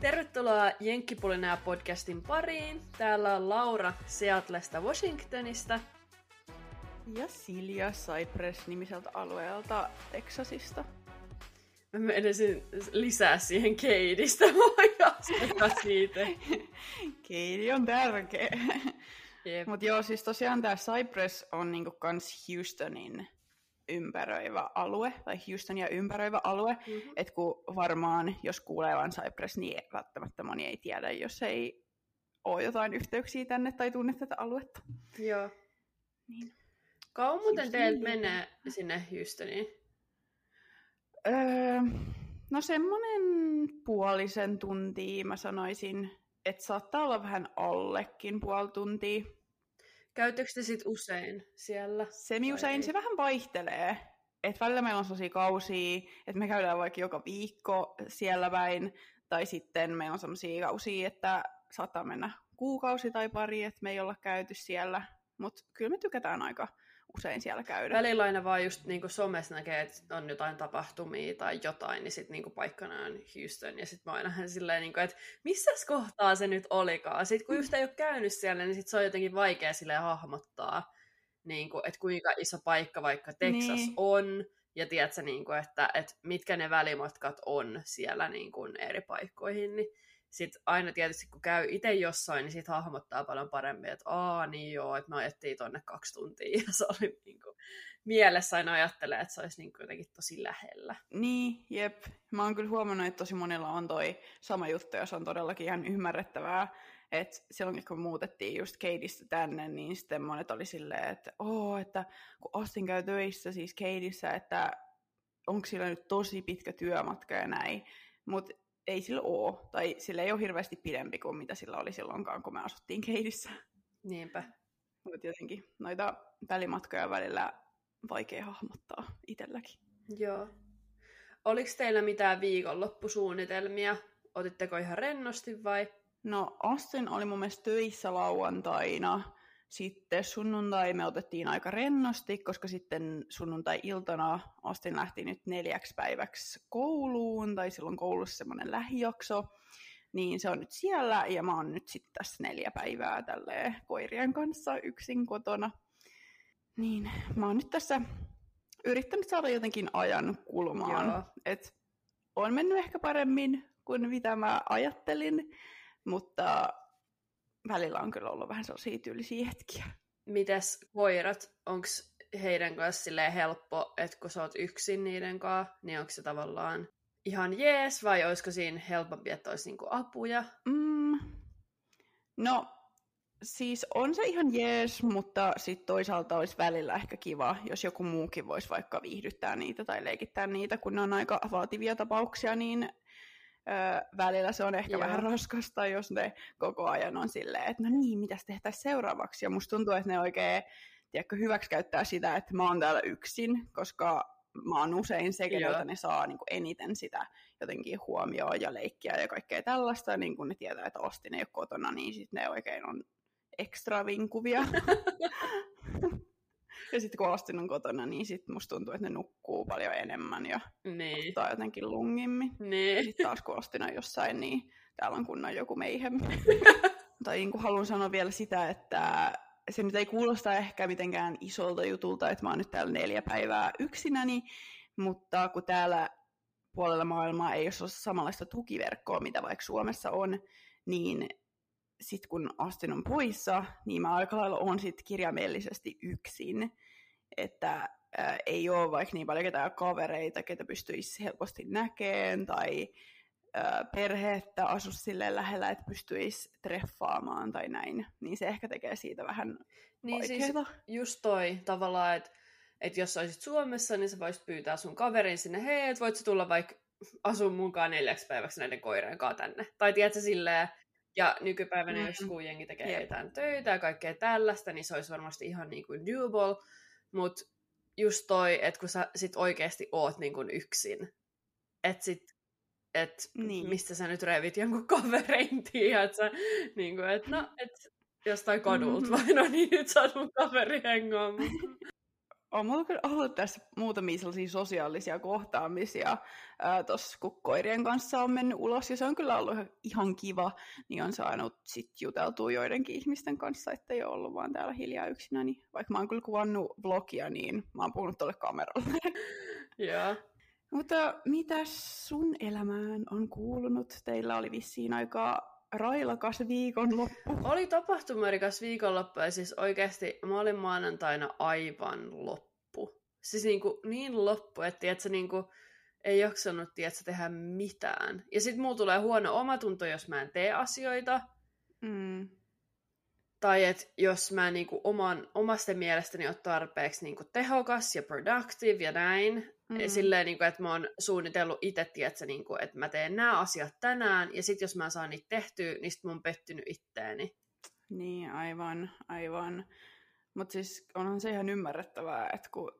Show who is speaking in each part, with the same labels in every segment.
Speaker 1: Tervetuloa Jenkkipulinää podcastin pariin. Täällä on Laura Seatlesta Washingtonista.
Speaker 2: Ja Silja Cypress-nimiseltä alueelta Texasista.
Speaker 1: Mä menisin lisää siihen Keidistä, mä siitä.
Speaker 2: Keidi on tärkeä. Mutta joo, siis tosiaan tämä Cypress on niinku kans Houstonin ympäröivä alue, tai Houstonia ympäröivä alue, mm-hmm. että kun varmaan, jos kuulee vain Cypress, niin välttämättä moni ei tiedä, jos ei ole jotain yhteyksiä tänne tai tunne tätä aluetta.
Speaker 1: Joo. Niin. Kauan muuten teiltä menee sinne Houstoniin?
Speaker 2: Öö, no semmonen puolisen tuntia mä sanoisin, että saattaa olla vähän allekin puoli tuntia.
Speaker 1: Käyttekö te sit usein siellä?
Speaker 2: Semi usein, se vähän vaihtelee. Et välillä meillä on sellaisia kausia, että me käydään vaikka joka viikko siellä päin, tai sitten meillä on sellaisia kausia, että saattaa mennä kuukausi tai pari, että me ei olla käyty siellä. Mutta kyllä me tykätään aika usein siellä käydä.
Speaker 1: Välillä aina vaan just niin kuin somessa näkee, että on jotain tapahtumia tai jotain, niin sitten niin paikkana on Houston. Ja sitten mä aina silleen, niin kuin, että missä kohtaa se nyt olikaan. Sitten kun just ei ole käynyt siellä, niin sit se on jotenkin vaikea silleen hahmottaa, niin kuin, että kuinka iso paikka vaikka Texas niin. on. Ja tiedätkö, niin kuin, että, että mitkä ne välimatkat on siellä niin kuin eri paikkoihin. Niin sitten aina tietysti kun käy itse jossain, niin sit hahmottaa paljon paremmin, että aa niin joo, että me ajettiin tonne kaksi tuntia ja se oli niin kuin, mielessä aina ajattelee, että se olisi niin kuin, jotenkin tosi lähellä.
Speaker 2: Niin, jep. Mä oon kyllä huomannut, että tosi monilla on toi sama juttu ja se on todellakin ihan ymmärrettävää. Että silloin kun muutettiin just Keidistä tänne, niin sitten monet oli silleen, että oo, että kun Austin käy töissä siis Keidissä, että onko sillä nyt tosi pitkä työmatka ja näin. Mutta ei sillä ole, tai sillä ei ole hirveästi pidempi kuin mitä sillä oli silloinkaan, kun me asuttiin Keidissä.
Speaker 1: Niinpä.
Speaker 2: Mutta jotenkin noita välimatkoja välillä vaikea hahmottaa itselläkin.
Speaker 1: Joo. Oliko teillä mitään viikonloppusuunnitelmia? Otitteko ihan rennosti vai?
Speaker 2: No Astin oli mun mielestä töissä lauantaina, sitten sunnuntai me otettiin aika rennosti, koska sitten sunnuntai-iltana Astin lähti nyt neljäksi päiväksi kouluun, tai silloin koulussa semmoinen lähijakso, niin se on nyt siellä, ja mä oon nyt sitten tässä neljä päivää tälleen koirien kanssa yksin kotona. Niin mä oon nyt tässä yrittänyt saada jotenkin ajan kulmaan. Et on mennyt ehkä paremmin kuin mitä mä ajattelin, mutta välillä on kyllä ollut vähän sellaisia tyylisiä hetkiä.
Speaker 1: Mites koirat, onko heidän kanssa silleen helppo, että kun sä oot yksin niiden kanssa, niin onko se tavallaan ihan jees vai olisiko siinä helpompi, että olisi niinku apuja?
Speaker 2: Mm, no, siis on se ihan jees, mutta sitten toisaalta olisi välillä ehkä kiva, jos joku muukin voisi vaikka viihdyttää niitä tai leikittää niitä, kun ne on aika vaativia tapauksia, niin välillä se on ehkä Joo. vähän raskasta, jos ne koko ajan on silleen, että no niin, mitäs tehtäisiin seuraavaksi. Ja musta tuntuu, että ne oikein tiedätkö, hyväksi käyttää sitä, että mä oon täällä yksin, koska mä oon usein se, keneltä ne saa niin kuin eniten sitä jotenkin huomioon ja leikkiä ja kaikkea tällaista, niin kun ne tietää, että Ostin ei ole kotona, niin sitten ne oikein on ekstra vinkuvia. Ja sitten kun Austin on kotona, niin sit musta tuntuu, että ne nukkuu paljon enemmän ja niin. ottaa jotenkin lungimmin.
Speaker 1: Niin.
Speaker 2: Sitten taas kun Austin on jossain, niin täällä on kunnon joku meihem. tai niin haluan sanoa vielä sitä, että se nyt ei kuulosta ehkä mitenkään isolta jutulta, että mä oon nyt täällä neljä päivää yksinäni, mutta kun täällä puolella maailmaa ei ole samanlaista tukiverkkoa, mitä vaikka Suomessa on, niin sitten kun Astin on poissa, niin mä aika lailla on sit kirjaimellisesti yksin. Että ää, ei ole vaikka niin paljon ketään kavereita, ketä pystyisi helposti näkemään, tai ää, perhettä asu sille lähellä, että pystyisi treffaamaan tai näin. Niin se ehkä tekee siitä vähän
Speaker 1: Niin siis just toi tavallaan, että et jos olisit Suomessa, niin sä voisit pyytää sun kaverin sinne, hei, että voit tulla vaikka asun mukaan neljäksi päiväksi näiden koirien kanssa tänne. Tai tiedätkö silleen, ja nykypäivänä, mm-hmm. jos kun jengi tekee yep. jotain töitä ja kaikkea tällaista, niin se olisi varmasti ihan niin kuin doable. Mutta just toi, että kun sä sit oikeasti oot niin kuin yksin, että sit et niin. mistä sä nyt revit jonkun kaverein, tiedätkö? Niin kuin, että no, et jostain kadulta mm-hmm. vai no niin, nyt sä oot mun kaveri hengoa.
Speaker 2: on mulla kyllä ollut tässä muutamia sellaisia sosiaalisia kohtaamisia tuossa, kun koirien kanssa on mennyt ulos, ja se on kyllä ollut ihan kiva, niin on saanut sit juteltua joidenkin ihmisten kanssa, ettei ole ollut vaan täällä hiljaa yksinäni. Niin vaikka mä oon kyllä kuvannut vlogia, niin mä oon puhunut tuolle kameralle.
Speaker 1: Joo.
Speaker 2: Mutta mitä sun elämään on kuulunut? Teillä oli vissiin aika railakas viikonloppu.
Speaker 1: Oli tapahtumarikas viikonloppu ja siis oikeasti mä olin maanantaina aivan loppu. Siis niin, kuin, niin loppu, että tiedätkö, niin kuin, ei jaksanut tiedätkö, tehdä mitään. Ja sitten mulla tulee huono omatunto, jos mä en tee asioita.
Speaker 2: Mm.
Speaker 1: Tai että jos mä niinku oman, omasta mielestäni ole tarpeeksi niinku tehokas ja productive ja näin, mm. silleen, niinku, että mä oon suunnitellut itse, tiedätkö, niinku, että mä teen nämä asiat tänään, ja sitten jos mä saan niitä tehtyä, niin sit mä oon pettynyt itteeni.
Speaker 2: Niin, aivan, aivan. Mutta siis onhan se ihan ymmärrettävää, että kun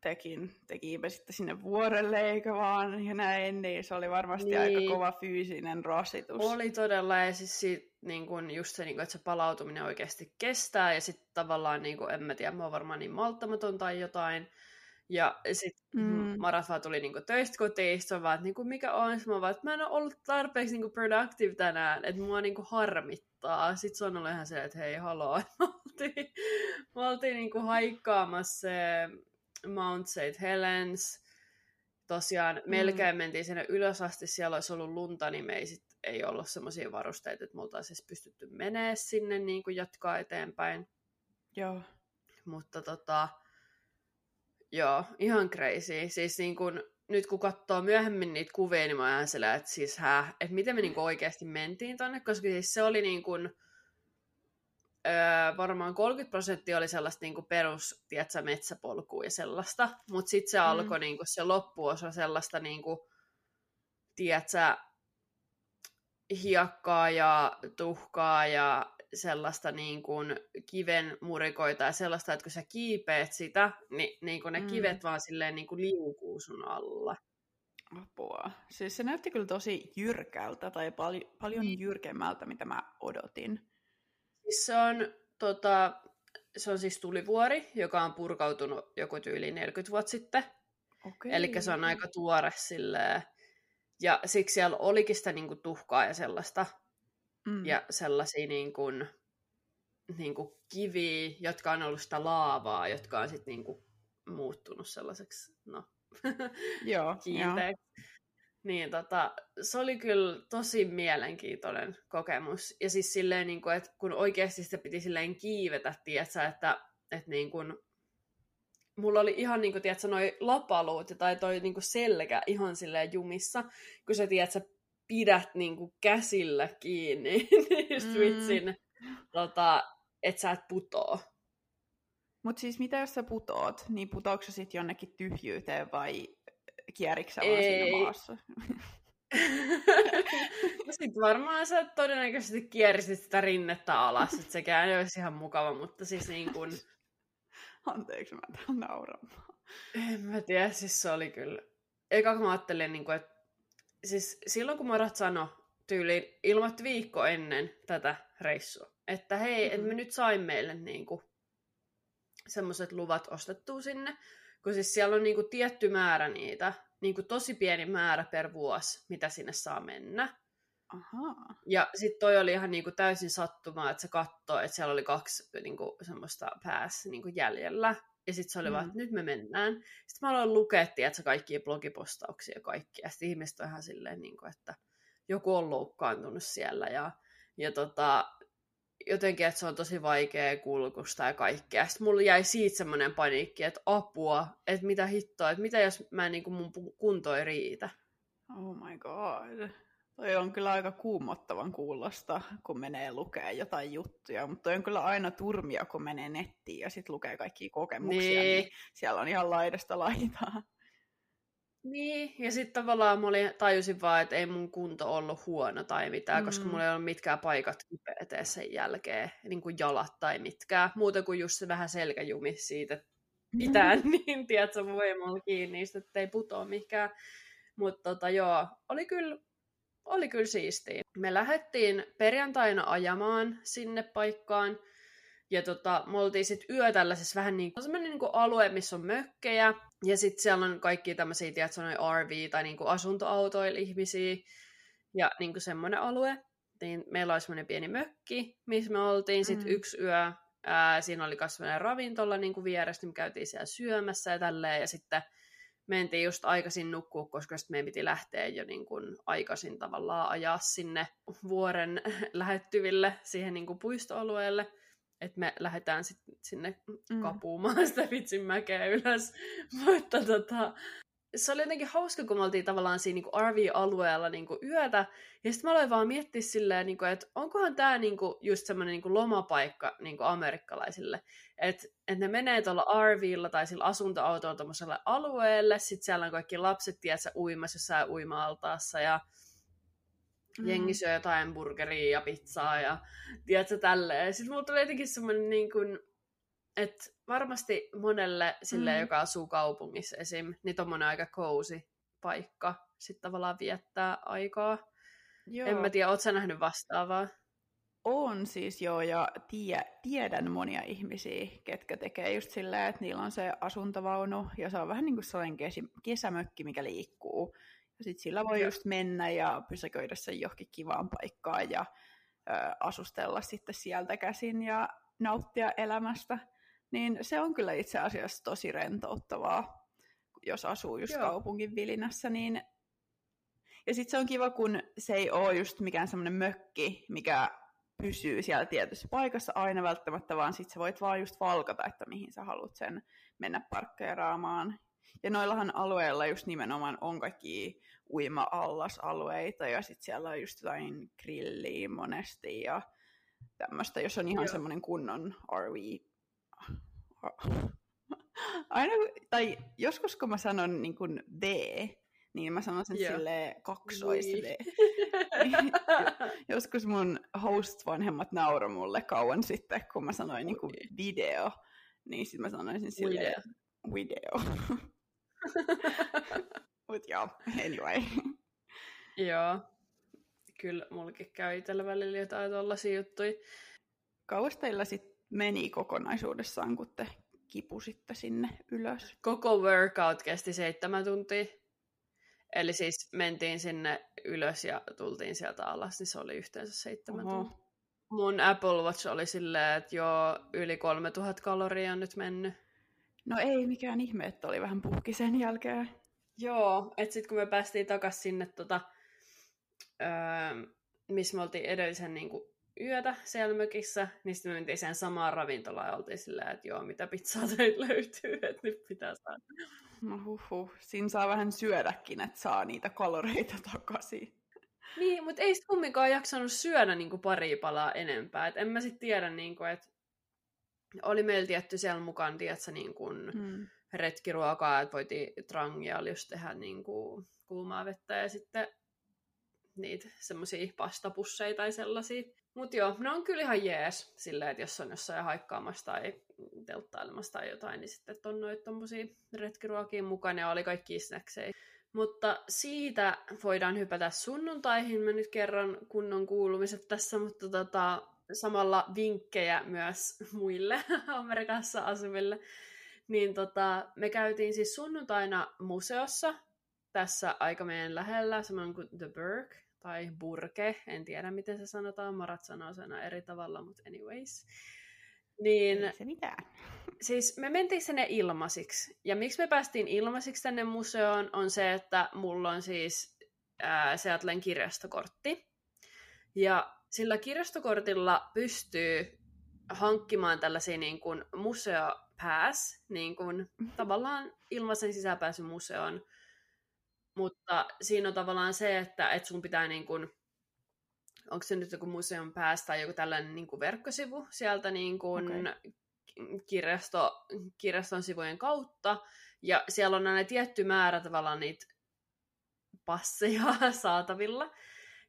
Speaker 2: tekin, tekiipä sitten sinne vuorelle eikä vaan ja näin, niin se oli varmasti niin. aika kova fyysinen rasitus.
Speaker 1: Oli todella, ja siis siitä, niin kun, just se, niin kun, että se palautuminen oikeasti kestää, ja sitten tavallaan, niin kun, en mä tiedä, mä oon varmaan niin malttamaton tai jotain, ja sitten mm. Marat vaan tuli niinku töistä kotiin, on vaan, että niinku, mikä on, mä vaan, että mä en ole ollut tarpeeksi niinku productive tänään, että mua niinku harmittaa. Sitten se on ollut ihan se, että hei, haloo, me oltiin, me oltiin niinku haikkaamassa se Mount St. Helens. Tosiaan mm. melkein mentiin sinne ylös asti, siellä olisi ollut lunta, niin me ei, sit, ei ollut semmoisia varusteita, että me oltaisiin siis pystytty menee sinne niin kuin jatkaa eteenpäin.
Speaker 2: Joo.
Speaker 1: Mutta tota, joo, ihan crazy. Siis niin kun, nyt kun katsoo myöhemmin niitä kuvia, niin mä ajattelen, että siis hä, että miten me niin oikeasti mentiin tonne, koska siis se oli niin kuin, öö, varmaan 30 prosenttia oli sellaista niinku perus, tiedätkö, metsäpolkua ja sellaista, mutta sitten se mm. alkoi niinku, se loppuosa sellaista, niinku, tiedätkö, hiekkaa ja tuhkaa ja sellaista niin kuin kiven murikoita ja sellaista, että kun sä kiipeät sitä, niin, niin kuin ne mm. kivet vaan silleen niin kuin liukuu sun alla.
Speaker 2: Apua. Siis se näytti kyllä tosi jyrkältä tai pal- paljon mm. jyrkemmältä, mitä mä odotin.
Speaker 1: Siis se on, tota, se on siis tulivuori, joka on purkautunut joku tyyli 40 vuotta sitten. Okay. Eli se on aika tuore silleen. Ja siksi siellä olikin sitä niinku tuhkaa ja sellaista. Mm. Ja sellaisia niinku, niinku kiviä, jotka on ollut sitä laavaa, jotka on sitten niinku muuttunut sellaiseksi, no,
Speaker 2: Joo,
Speaker 1: kiinteäksi. Niin tota, se oli kyllä tosi mielenkiintoinen kokemus. Ja siis silleen, niin kuin, että kun oikeasti sitä piti silleen kiivetä, tiedätkö, että, että niin kuin, mulla oli ihan niin kuin, tiedätkö, noi lapaluut tai toi niin kuin selkä ihan silleen jumissa, kun sä, tiedätkö, pidät niin kuin käsillä kiinni niin switchin, mm. tota, että sä et putoo.
Speaker 2: Mutta siis mitä jos sä putoot, niin putoako sä sitten jonnekin tyhjyyteen vai Kierikö vaan siinä maassa?
Speaker 1: no sit varmaan sä todennäköisesti kierisit sitä rinnettä alas, että sekään ei olisi ihan mukava, mutta siis niin kuin...
Speaker 2: Anteeksi, mä täällä nauramaan.
Speaker 1: En mä tiedä, siis se oli kyllä... Eka kun mä ajattelin, niin kuin, että siis silloin kun Marat sanoi tyyliin, ilmoitti viikko ennen tätä reissua, että hei, mm-hmm. että me nyt sain meille niin kuin, semmoiset luvat ostettua sinne, kun siis siellä on niinku tietty määrä niitä, niinku tosi pieni määrä per vuosi, mitä sinne saa mennä.
Speaker 2: Aha.
Speaker 1: Ja sitten toi oli ihan niinku täysin sattumaa, että se katsoi, että siellä oli kaksi niinku semmoista pääs niinku jäljellä. Ja sitten se oli mm. vaan, että nyt me mennään. Sitten mä aloin lukea, että kaikkia blogipostauksia ja kaikkia. Ja sitten ihmiset on ihan silleen, niinku, että joku on loukkaantunut siellä. Ja, ja tota, jotenkin, että se on tosi vaikea kulkusta ja kaikkea. Sitten mulla jäi siitä semmoinen paniikki, että apua, että mitä hittoa, että mitä jos mä niin kuin mun kunto ei riitä.
Speaker 2: Oh my god. Toi on kyllä aika kuumottavan kuulosta, kun menee lukee jotain juttuja, mutta toi on kyllä aina turmia, kun menee nettiin ja sitten lukee kaikkia kokemuksia, niin. niin siellä on ihan laidasta laitaa.
Speaker 1: Niin, ja sitten tavallaan mä olin, tajusin vaan, että ei mun kunto ollut huono tai mitään, mm. koska mulla ei ollut mitkään paikat kipeä sen jälkeen, niin kuin jalat tai mitkään. Muuta kuin just se vähän selkäjumi siitä pitää, mm. niin tiedätkö, voimalla kiinni, että ei putoa mihinkään. Mutta tota, joo, oli kyllä, oli kyllä siistiä. Me lähdettiin perjantaina ajamaan sinne paikkaan, Ja tota, me oltiin sitten yö tällaisessa vähän niin kuin, sellainen niin alue, missä on mökkejä. Ja sitten siellä on kaikki tämmöisiä, tiedätkö, RV tai niin kuin asuntoautoilla ihmisiä. Ja niin kuin semmoinen alue. Niin meillä oli semmoinen pieni mökki, missä me oltiin sitten mm. yksi yö. Ää, siinä oli myös ravintola niin kuin vieressä, niin me käytiin siellä syömässä ja tälleen. Ja sitten mentiin just aikaisin nukkua, koska sitten meidän piti lähteä jo niin kuin aikaisin tavallaan ajaa sinne vuoren lähettyville siihen niin kuin puistoalueelle. Että me lähdetään sit sinne mm. kapuumaan sitä vitsin mäkeä ylös. Mutta tota, se oli jotenkin hauska, kun me oltiin tavallaan siinä niin RV-alueella niin yötä. Ja sitten mä aloin vaan miettiä silleen, niin kuin, että onkohan tämä niin kuin, just semmoinen niin lomapaikka niin kuin amerikkalaisille. Että et ne menee tuolla RVllä tai sillä asuntoautolla tuommoiselle alueelle. Sitten siellä on kaikki lapset, tiedätkö, uimassa jossain uima-altaassa. Ja mm. jengi syö jotain burgeria ja pizzaa ja tiedätkö, tälleen. Sitten mulla tuli jotenkin semmoinen niin kuin, että varmasti monelle sille, mm. joka asuu kaupungissa esim, niin tommonen aika cozy paikka sitten tavallaan viettää aikaa. Joo. En mä tiedä, ootko sä nähnyt vastaavaa?
Speaker 2: On siis joo, ja tie, tiedän monia ihmisiä, ketkä tekee just silleen, että niillä on se asuntovaunu, ja se on vähän niin kuin sellainen kes, kesämökki, mikä liikkuu. Ja sitten sillä voi just mennä ja pysäköidä sen johonkin kivaan paikkaan ja ö, asustella sitten sieltä käsin ja nauttia elämästä. Niin se on kyllä itse asiassa tosi rentouttavaa, jos asuu just Joo. kaupungin vilinässä, niin ja sitten se on kiva, kun se ei ole just mikään semmoinen mökki, mikä pysyy siellä tietyssä paikassa aina välttämättä, vaan sitten sä voit vaan just valkata, että mihin sä haluat sen mennä parkkeeraamaan. Ja noillahan alueilla just nimenomaan on kaikki uima-allasalueita ja sitten siellä on just jotain grilliä monesti ja tämmöistä, jos on ihan Joo. semmoinen kunnon RV aina, tai joskus kun mä sanon niin kuin V, niin mä sanon sen yeah. silleen kaksois V. joskus mun host-vanhemmat nauroi mulle kauan sitten, kun mä sanoin niin kuin video, niin sitten mä sanoin sen silleen video. Mut joo, anyway.
Speaker 1: joo. Kyllä mullakin käy itsellä välillä jotain tollasia juttuja.
Speaker 2: Kauas teillä sitten meni kokonaisuudessaan, kun te kipusitte sinne ylös?
Speaker 1: Koko workout kesti seitsemän tuntia. Eli siis mentiin sinne ylös ja tultiin sieltä alas, niin se oli yhteensä seitsemän Oho. tuntia. Mun Apple Watch oli silleen, että joo, yli 3000 kaloria on nyt mennyt.
Speaker 2: No ei mikään ihme, että oli vähän puhki sen jälkeen.
Speaker 1: Joo, että sitten kun me päästiin takaisin sinne, tota, öö, missä me oltiin edellisen niin kuin, yötä siellä mökissä, niin sitten me mentiin sen samaan ravintolaan ja oltiin silleen, että joo, mitä pizzaa teitä löytyy, että nyt pitää saada.
Speaker 2: No huhu, siinä saa vähän syödäkin, että saa niitä kaloreita takaisin.
Speaker 1: Niin, mutta ei sitten kumminkaan jaksanut syödä niin kuin pari palaa enempää. Et en mä sitten tiedä, niin kuin, että oli meillä tietty siellä mukaan, tiedätkö, niin kuin hmm. retkiruokaa, että voitiin trangia just tehdä niin kuin kuumaa vettä ja sitten niitä semmoisia pastapusseja tai sellaisia. Mutta joo, ne on kyllä ihan jees silleen, että jos on jossain haikkaamassa tai telttailemassa tai jotain, niin sitten on noita tommosia retkiruokia mukana ja oli kaikki snackseja. Mutta siitä voidaan hypätä sunnuntaihin. Mä nyt kerron kunnon kuulumiset tässä, mutta tota, samalla vinkkejä myös muille Amerikassa asuville. Niin tota, me käytiin siis sunnuntaina museossa tässä aika meidän lähellä, samoin kuin The Burke, tai burke, en tiedä miten se sanotaan, Marat sanoo sen eri tavalla, mutta anyways.
Speaker 2: Niin, Ei se mitään.
Speaker 1: Siis me mentiin sinne ilmaisiksi. Ja miksi me päästiin ilmaisiksi tänne museoon on se, että mulla on siis ää, Seattlen kirjastokortti. Ja sillä kirjastokortilla pystyy hankkimaan tällaisia niin kuin museo pass, niin kuin tavallaan ilmaisen sisäpääsy museoon mutta siinä on tavallaan se, että et sun pitää niin kuin, onko se nyt joku museon päästä tai joku tällainen niin kuin verkkosivu sieltä niin kuin okay. kirjasto, kirjaston sivujen kautta. Ja siellä on aina tietty määrä tavallaan niitä passeja saatavilla.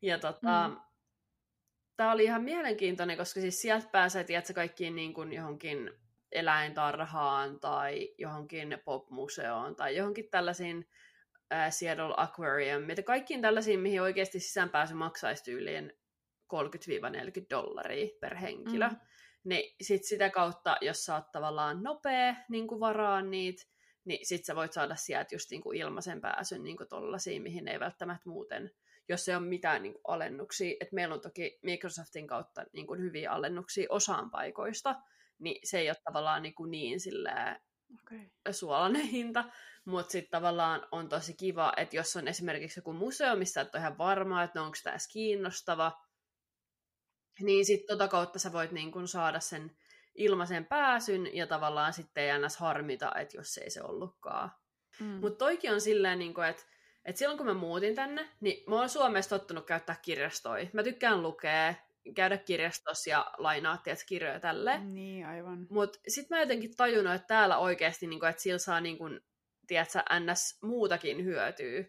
Speaker 1: Ja tota, mm. tämä oli ihan mielenkiintoinen, koska siis sieltä pääsee, tiedätkö, kaikkiin niin kuin johonkin eläintarhaan tai johonkin popmuseoon tai johonkin tällaisiin ää, Seattle Aquarium, mitä kaikkiin tällaisiin, mihin oikeasti sisäänpääsy maksaisi tyyliin 30-40 dollaria per henkilö. Mm. niin sit sitä kautta, jos sä oot tavallaan nopea niin kuin varaan niitä, niin sit sä voit saada sieltä just niin kuin ilmaisen pääsyn niin kuin tollasia, mihin ei välttämättä muuten, jos ei ole mitään niin kuin alennuksia. Et meillä on toki Microsoftin kautta niin kuin hyviä alennuksia osaan paikoista, niin se ei ole tavallaan niin, kuin niin silleen, okay. suolainen hinta, mutta sitten tavallaan on tosi kiva, että jos on esimerkiksi joku museo, missä et ole ihan varma, että onko tämä kiinnostava, niin sitten tota kautta sä voit niin kun saada sen ilmaisen pääsyn ja tavallaan sitten ei ns. harmita, että jos ei se ollutkaan. Mm. Mutta toikin on silleen, niin että et silloin kun mä muutin tänne, niin mä oon Suomessa tottunut käyttää kirjastoja. Mä tykkään lukea, käydä kirjastossa ja lainaa tiedät, kirjoja tälle.
Speaker 2: Niin, aivan.
Speaker 1: Mutta sitten mä jotenkin tajunnut, että täällä oikeasti, niin että sillä saa niin kun, tiedätkö, ns. muutakin hyötyä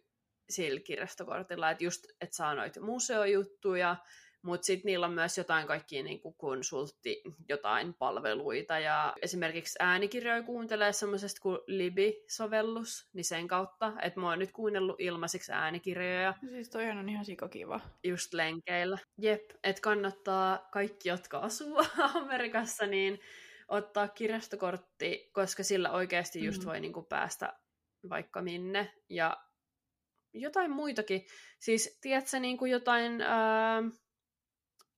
Speaker 1: sillä kirjastokortilla. Että just, että saa noita museojuttuja, mutta sitten niillä on myös jotain kaikkia niin kuin konsultti, jotain palveluita ja esimerkiksi äänikirjoja kuuntelee semmoisesta kuin Libi-sovellus, niin sen kautta, että mä oon nyt kuunnellut ilmaiseksi äänikirjoja.
Speaker 2: No siis toihan on ihan sikakiva.
Speaker 1: Just lenkeillä. Jep, että kannattaa kaikki, jotka asuu Amerikassa, niin ottaa kirjastokortti, koska sillä oikeasti just mm. voi niin kuin päästä vaikka minne. Ja jotain muitakin. Siis, tiedätkö, niin kuin jotain... Ää,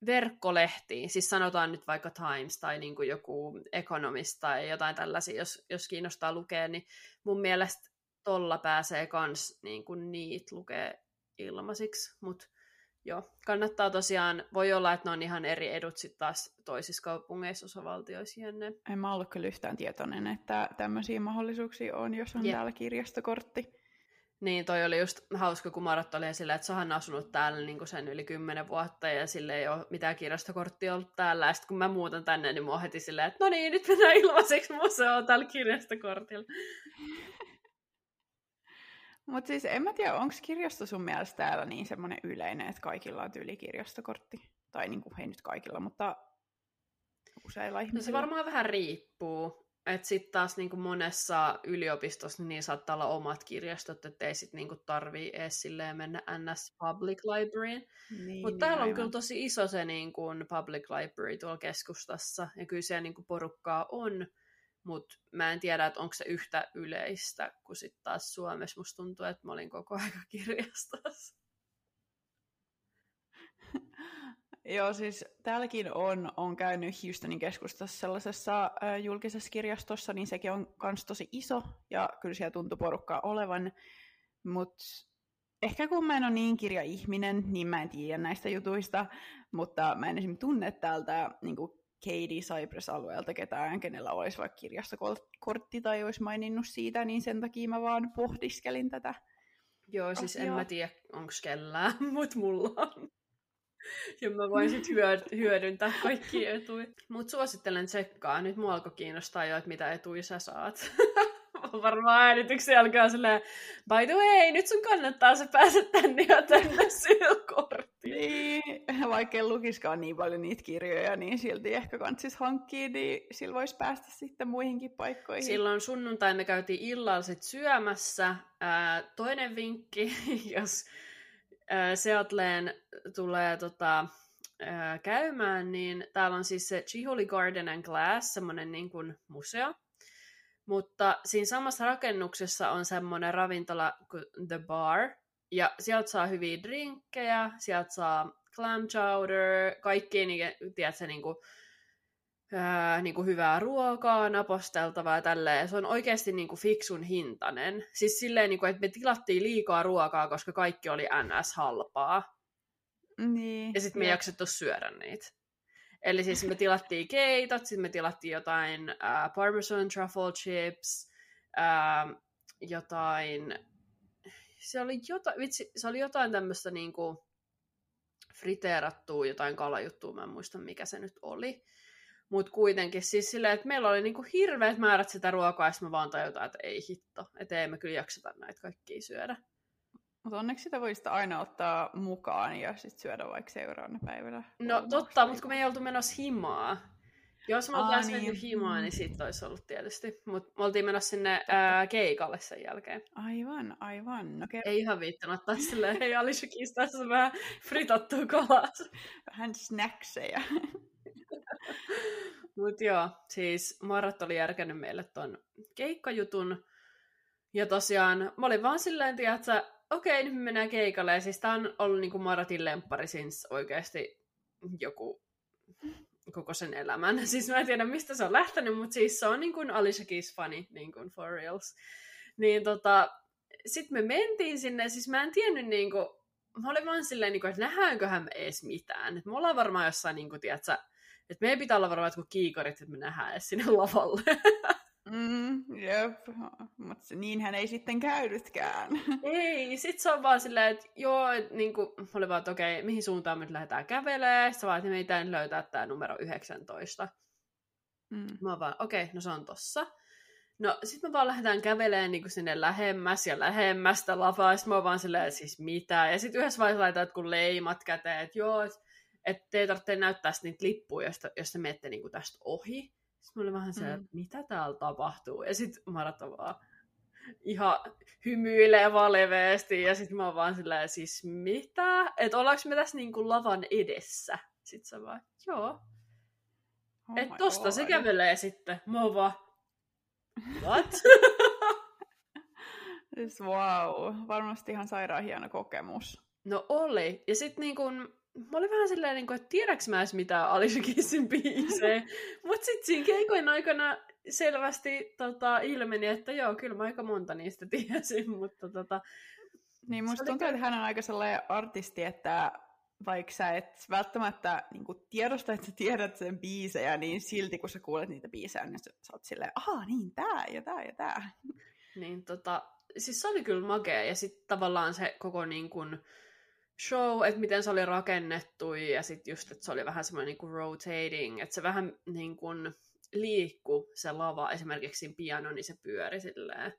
Speaker 1: verkkolehtiin, siis sanotaan nyt vaikka Times tai niin kuin joku Economist tai jotain tällaisia, jos, jos kiinnostaa lukea, niin mun mielestä tolla pääsee kans niin kuin niitä lukee ilmaisiksi, mutta joo, kannattaa tosiaan, voi olla, että ne on ihan eri edut sitten taas toisissa kaupungeissa, osavaltioissa jenne.
Speaker 2: En mä ollut kyllä yhtään tietoinen, että tämmöisiä mahdollisuuksia on, jos on Jep. täällä kirjastokortti.
Speaker 1: Niin, toi oli just hauska, kun Marat oli silleen, että Sohan asunut täällä niin sen yli kymmenen vuotta ja sille ei ole mitään kirjastokorttia ollut täällä. Ja sitten kun mä muutan tänne, niin mua heti silleen, että no niin, nyt mennään ilmaiseksi museoon tällä kirjastokortilla.
Speaker 2: Mutta siis en mä tiedä, onko kirjasto sun mielestä täällä niin semmoinen yleinen, että kaikilla on tyyli kirjastokortti? Tai niin kuin, ei nyt kaikilla, mutta useilla ihmisillä.
Speaker 1: No se varmaan vähän riippuu. Että sitten taas niinku monessa yliopistossa niin saattaa olla omat kirjastot, että ei sitten niinku tarvii edes mennä NS Public Libraryin. Niin, Mutta täällä niin, on kyllä tosi iso se niinku Public Library tuolla keskustassa, ja kyllä siellä niinku porukkaa on, mutta mä en tiedä, että onko se yhtä yleistä kuin sitten taas Suomessa. Musta tuntuu, että mä olin koko ajan kirjastossa.
Speaker 2: Joo, siis täälläkin on, on käynyt Houstonin keskustassa sellaisessa äh, julkisessa kirjastossa, niin sekin on myös tosi iso, ja kyllä siellä tuntuu porukkaa olevan, mutta ehkä kun mä en ole niin kirja-ihminen, niin mä en tiedä näistä jutuista, mutta mä en esimerkiksi tunne täältä niin Katie Cypress-alueelta ketään, kenellä olisi vaikka kirjastokortti tai olisi maininnut siitä, niin sen takia mä vaan pohdiskelin tätä.
Speaker 1: Joo, siis asiaa. en mä tiedä, onko kellään, mutta mulla on ja mä voin sitten hyödyntää kaikki etuja. Mut suosittelen tsekkaa. Nyt mua alkoi kiinnostaa jo, että mitä etuja sä saat. varmaan äänityksen jälkeen silleen, by the way, nyt sun kannattaa sä päästä tänne ja tänne korttiin.
Speaker 2: Niin, vaikka ei lukiskaan niin paljon niitä kirjoja, niin silti ehkä kantsis hankkii, niin sillä voisi päästä sitten muihinkin paikkoihin.
Speaker 1: Silloin sunnuntaina käytiin illalla sit syömässä. Ää, toinen vinkki, jos Seattleen tulee tota, käymään, niin täällä on siis se Chihuli Garden and Glass, semmoinen niin kuin museo. Mutta siinä samassa rakennuksessa on semmoinen ravintola kuin The Bar, ja sieltä saa hyviä drinkkejä, sieltä saa clam chowder, kaikki, niin, tiedätkö, niin kuin, ää, niin kuin hyvää ruokaa, naposteltavaa ja tälleen. Se on oikeasti niin kuin fiksun hintainen. Siis silleen, niin kuin, että me tilattiin liikaa ruokaa, koska kaikki oli ns. halpaa.
Speaker 2: Niin.
Speaker 1: Ja sitten me ei jaksettu syödä niitä. Eli siis me tilattiin keitot, sitten me tilattiin jotain äh, parmesan truffle chips, äh, jotain, se oli jotain, vitsi, se oli jotain tämmöistä niinku friteerattua, jotain kalajuttua, mä en muista mikä se nyt oli. Mutta kuitenkin siis silleen, että meillä oli niinku hirveät määrät sitä ruokaa, ja me vaan tajutaan, että ei hitto, että ei me kyllä jakseta näitä kaikkia syödä.
Speaker 2: Mutta onneksi sitä voisi aina ottaa mukaan ja sitten syödä vaikka seuraavana päivänä.
Speaker 1: No totta, mutta kun me ei oltu menossa himaa. Jos me oltaisiin niin. mennyt himaa, niin siitä olisi ollut tietysti. Mutta me oltiin menossa sinne ää, keikalle sen jälkeen.
Speaker 2: Aivan, aivan. No,
Speaker 1: ke- ei ihan viittanut ottaa silleen, hei Alisha tässä vähän fritattua kalaa.
Speaker 2: Vähän snackseja.
Speaker 1: Mut joo, siis Marat oli järkännyt meille ton keikkajutun. Ja tosiaan, mä olin vaan silleen, että okei, nyt me mennään keikalle. Ja siis tää on ollut niinku Maratin lemppari siis oikeasti joku koko sen elämän. Siis mä en tiedä, mistä se on lähtenyt, mutta siis se on niin kuin Alicia Keys funny, niin kuin for reals. Niin tota, sitten me mentiin sinne, siis mä en tiennyt niin kuin, mä olin vaan silleen, niin kuin, että nähdäänköhän me edes mitään. Et me ollaan varmaan jossain, niin kuin, tiedätkö, että meidän pitää olla varmaan jotkut kiikorit, että me nähdään edes sinne lavalle.
Speaker 2: Mm, jep, mutta niinhän ei sitten käynytkään.
Speaker 1: Ei, sit se on vaan silleen, että joo, niin kuin, mä olin vaan, että okei, mihin suuntaan me nyt lähdetään kävelemään. Sitten vaan, että meitä löytää tämä numero 19. Mm. Mä oon vaan, okei, no se on tossa. No sit me vaan lähdetään kävelemään niin kuin sinne lähemmäs ja lähemmästä lavaa. Sitten mä oon vaan silleen, että siis mitä. Ja sitten yhdessä vaiheessa laitat kun leimat käteen, että joo, että et te ei tarvitse näyttää niitä lippuja, jos, jos te menette niin kuin tästä ohi. Sitten mä olin vähän se, mm. että mitä täällä tapahtuu. Ja sitten Marata vaan ihan hymyilee vaan leveästi. Ja sitten mä oon vaan silleen, siis mitä? Että ollaanko me tässä niinku lavan edessä? Sitten se vaan, joo. Oh että tosta God. se kävelee sitten. Mä oon vaan, what?
Speaker 2: siis wow, varmasti ihan sairaan hieno kokemus.
Speaker 1: No oli. Ja sitten niin kun, mä olin vähän silleen, niin kuin, että tiedäks mä edes mitään Alicia Keesin biisejä. Mutta sitten siinä keikoin aikana selvästi tota, ilmeni, että joo, kyllä mä aika monta niistä tiesin, mutta tota...
Speaker 2: Niin musta tuntuu, että hän on aika sellainen artisti, että vaikka sä et välttämättä niin tiedosta, että sä tiedät sen biisejä, niin silti kun sä kuulet niitä biisejä, niin sä, sä oot silleen, ahaa, niin tää ja tää ja tää.
Speaker 1: Niin tota, siis se oli kyllä makea, ja sitten tavallaan se koko niin kuin, show, että miten se oli rakennettu ja sitten just, että se oli vähän semmoinen niin rotating, että se vähän niin kuin liikku se lava, esimerkiksi siinä piano, niin se pyöri silleen,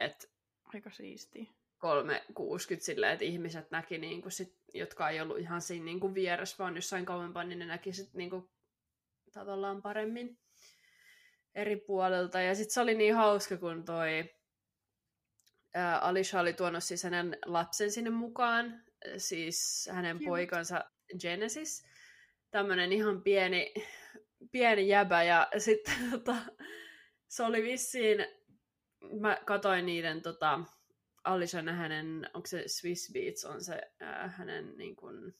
Speaker 1: että
Speaker 2: Aika siisti.
Speaker 1: 360 silleen, että ihmiset näki, niin kuin sit, jotka ei ollut ihan siinä niin kuin vieressä, vaan jossain kauempaa, niin ne näki sit niin kuin, tavallaan paremmin eri puolilta. Ja sitten se oli niin hauska, kun toi ää, Alisha oli tuonut siis hänen lapsen sinne mukaan, siis hänen poikansa Genesis, tämmönen ihan pieni, pieni jäbä, ja sitten tota, se oli vissiin, mä katoin niiden tota, Alishan hänen, onko se Swiss Beats, on se äh, hänen niin kuin,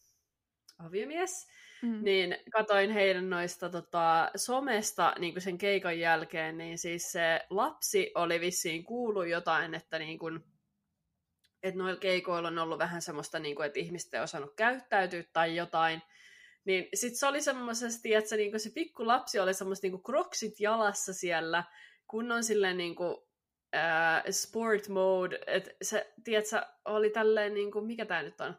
Speaker 1: aviomies, mm. niin katoin heidän noista tota, somesta niin kuin sen keikan jälkeen, niin siis se lapsi oli vissiin kuullut jotain, että niin kuin, että noilla keikoilla on ollut vähän semmoista, niin kuin, että ihmiset ei osannut käyttäytyä tai jotain, niin sit se oli semmoisesti, että se, niin kuin se pikku lapsi oli semmoista niin kroksit jalassa siellä, kun on silleen niin kuin, äh, sport mode, että se, tiedätkö, oli tälleen niin kuin, mikä tää nyt on?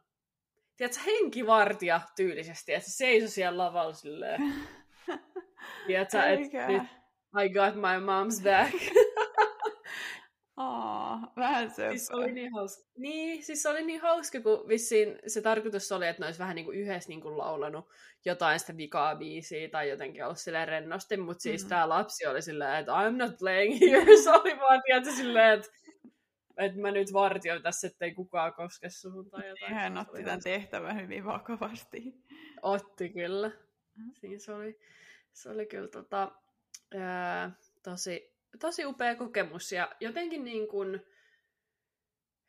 Speaker 1: Tiedätkö, henkivartija tyylisesti, että se seisoi siellä lavalla silleen. tiedätkö, että I got my mom's back.
Speaker 2: Aa, vähän se.
Speaker 1: Siis oli niin hauska. Niin, siis se oli niin hauska, kun vissiin se tarkoitus oli, että ne olisi vähän niin kuin yhdessä niin kuin laulanut jotain sitä vikaa biisiä tai jotenkin ollut silleen rennosti, mutta siis mm. tämä lapsi oli silleen, että I'm not playing here. Se oli vaan tietysti silleen, että että mä nyt vartioin tässä, ettei kukaan koske suhun tai jotain.
Speaker 2: Niin, hän otti tämän tehtävän hyvin vakavasti.
Speaker 1: Otti kyllä. Mm. Siinä se oli, se oli kyllä tota, ää, tosi, tosi upea kokemus ja jotenkin niin kuin,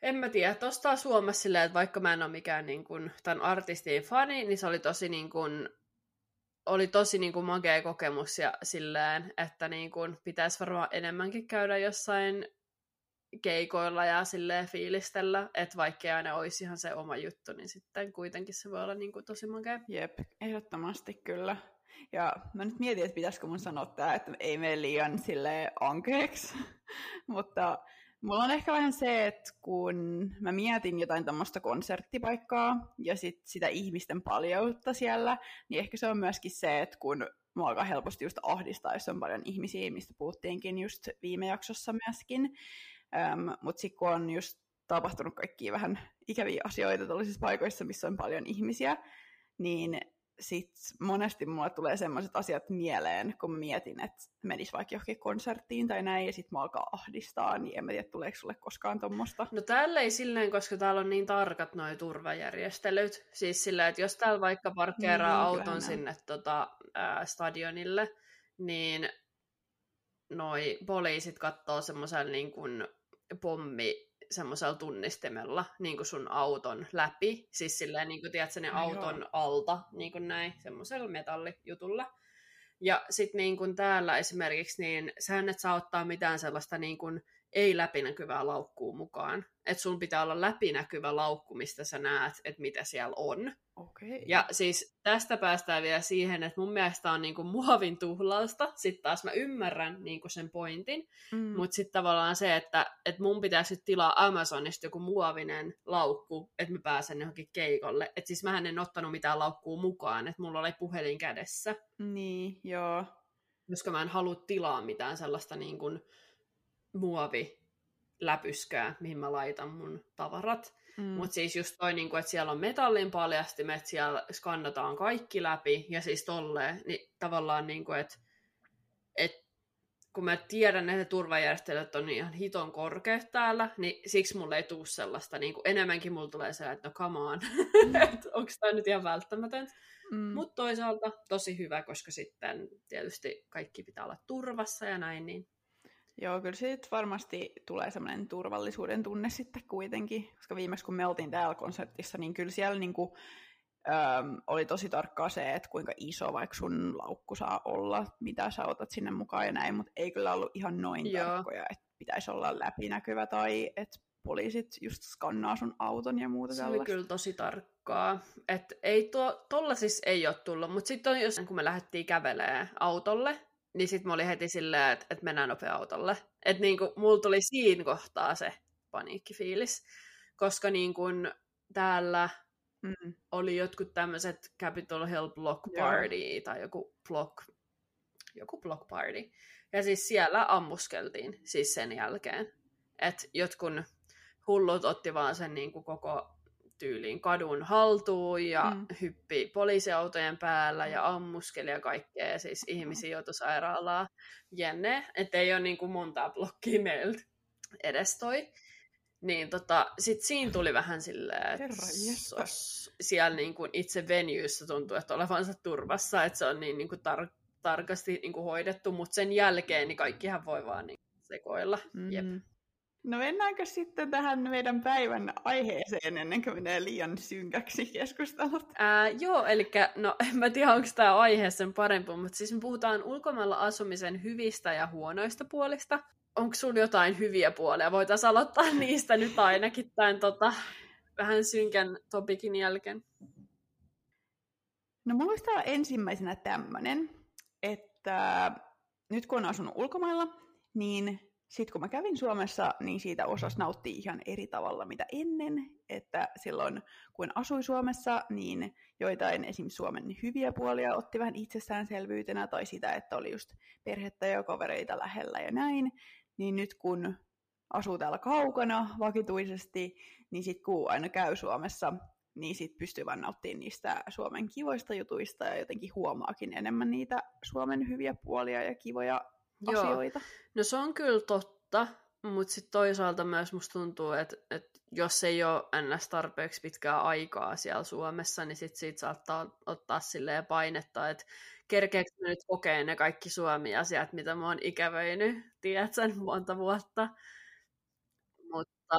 Speaker 1: en mä tiedä, tosta Suomessa silleen, että vaikka mä en ole mikään niin kuin, tämän artistin fani, niin se oli tosi niin kuin, oli tosi niin kuin makea kokemus ja silleen, että niin kuin, pitäisi varmaan enemmänkin käydä jossain keikoilla ja silleen fiilistellä, että vaikka aina olisi ihan se oma juttu, niin sitten kuitenkin se voi olla niin kuin tosi makea.
Speaker 2: Jep, ehdottomasti kyllä. Ja mä nyt mietin, että pitäisikö mun sanoa tää, että ei mene liian sille ankeeksi, mutta mulla on ehkä vähän se, että kun mä mietin jotain tämmöistä konserttipaikkaa ja sit sitä ihmisten paljoutta siellä, niin ehkä se on myöskin se, että kun mua alkaa helposti just ahdistaa, jos on paljon ihmisiä, mistä puhuttiinkin just viime jaksossa myöskin. Um, Mutta sitten kun on just tapahtunut kaikkia vähän ikäviä asioita tällaisissa paikoissa, missä on paljon ihmisiä, niin sit monesti mulle tulee sellaiset asiat mieleen, kun mä mietin, että menis vaikka johonkin konserttiin tai näin, ja sit mä alkaa ahdistaa, niin en mä tiedä, tuleeko sulle koskaan tuommoista.
Speaker 1: No täällä ei silleen, koska täällä on niin tarkat noi turvajärjestelyt. Siis silleen, että jos täällä vaikka parkkeeraa niin, auton sinne tota, ää, stadionille, niin noi poliisit katsoo semmoisella niin kuin pommi semmoisella tunnistimella niin kuin sun auton läpi. Siis silleen, niin kuin, tiedätkö, ne auton joo. alta, niin kuin näin, semmoisella metallijutulla. Ja sitten niin kuin täällä esimerkiksi, niin sehän et saa ottaa mitään sellaista niin kuin, ei läpinäkyvää laukkuu mukaan. Että sun pitää olla läpinäkyvä laukku, mistä sä näet, että mitä siellä on.
Speaker 2: Okay.
Speaker 1: Ja siis tästä päästään vielä siihen, että mun mielestä on niinku muovin tuhlausta. Sitten taas mä ymmärrän niinku sen pointin. Mm. Mutta sitten tavallaan se, että et mun pitäisi nyt tilaa Amazonista joku muovinen laukku, että mä pääsen johonkin keikolle. Että siis mä en ottanut mitään laukkuu mukaan, että mulla oli puhelin kädessä.
Speaker 2: Niin, joo.
Speaker 1: Koska mä en halua tilaa mitään sellaista niin kuin muovi läpyskää, mihin mä laitan mun tavarat. Mm. Mutta siis just toi, niinku, että siellä on metallin paljastimet, siellä skannataan kaikki läpi, ja siis tolleen, niin tavallaan, niinku, että et, kun mä tiedän, että ne turvajärjestelyt on ihan hiton korkeat täällä, niin siksi mulle ei tuu sellaista, niinku, enemmänkin mulla tulee se, että no come on, mm. onko tämä nyt ihan välttämätöntä. Mm. Mutta toisaalta tosi hyvä, koska sitten tietysti kaikki pitää olla turvassa ja näin, niin
Speaker 2: Joo, kyllä siitä varmasti tulee semmoinen turvallisuuden tunne sitten kuitenkin, koska viimeksi kun me oltiin täällä konsertissa, niin kyllä siellä niin kuin, öm, oli tosi tarkkaa se, että kuinka iso vaikka sun laukku saa olla, mitä sä otat sinne mukaan ja näin, mutta ei kyllä ollut ihan noin Joo. tarkkoja, että pitäisi olla läpinäkyvä tai että poliisit just skannaa sun auton ja muuta
Speaker 1: Se tällaista. oli kyllä tosi tarkkaa. Että ei tuo, tolla siis ei ole tullut, mutta sitten jos kun me lähdettiin kävelemään autolle, niin sitten mä olin heti silleen, että, että mennään nopea autolle. Että niinku, mulla tuli siinä kohtaa se paniikkifiilis, koska niinku, täällä mm. oli jotkut tämmöiset Capitol Hill Block Party Joo. tai joku block, joku block party. Ja siis siellä ammuskeltiin siis sen jälkeen. Että jotkut hullut otti vaan sen niin kuin koko tyyliin kadun haltuun ja mm. hyppi poliisiautojen päällä ja ammuskeli ja kaikkea. Ja siis ihmisiä joutui sairaalaa. Jenne, ettei ole niin kuin montaa blokkia meiltä edes toi. Niin tota, sit siinä tuli vähän silleen, että siellä niin kuin itse venuessa tuntuu, että olevansa turvassa, että se on niin, niin kuin tar- tarkasti niin kuin hoidettu, mutta sen jälkeen niin kaikkihan voi vaan niin sekoilla. Mm. Jep.
Speaker 2: No mennäänkö sitten tähän meidän päivän aiheeseen ennen kuin menee liian synkäksi keskustelut?
Speaker 1: Ää, joo, eli no en mä tiedä, onko tämä aihe sen parempi, mutta siis me puhutaan ulkomailla asumisen hyvistä ja huonoista puolista. Onko sulla jotain hyviä puolia? Voitaisiin aloittaa niistä nyt ainakin tämän tota, vähän synkän topikin jälkeen.
Speaker 2: No mulla olisi ensimmäisenä tämmöinen, että nyt kun on asunut ulkomailla, niin sitten kun mä kävin Suomessa, niin siitä osas nauttia ihan eri tavalla mitä ennen, että silloin kun asui Suomessa, niin joitain esim. Suomen hyviä puolia otti vähän itsestäänselvyytenä, tai sitä, että oli just perhettä ja kavereita lähellä ja näin, niin nyt kun asuu täällä kaukana vakituisesti, niin sitten kun aina käy Suomessa, niin sit pystyy vaan nauttimaan niistä Suomen kivoista jutuista ja jotenkin huomaakin enemmän niitä Suomen hyviä puolia ja kivoja Joo. asioita.
Speaker 1: No se on kyllä totta, mutta sitten toisaalta myös musta tuntuu, että, että jos ei ole ns. tarpeeksi pitkää aikaa siellä Suomessa, niin sit siitä saattaa ottaa silleen painetta, että kerkeekö nyt kokee ne kaikki Suomi-asiat, mitä mä oon ikävöinyt, tiedätkö, monta vuotta. Mutta,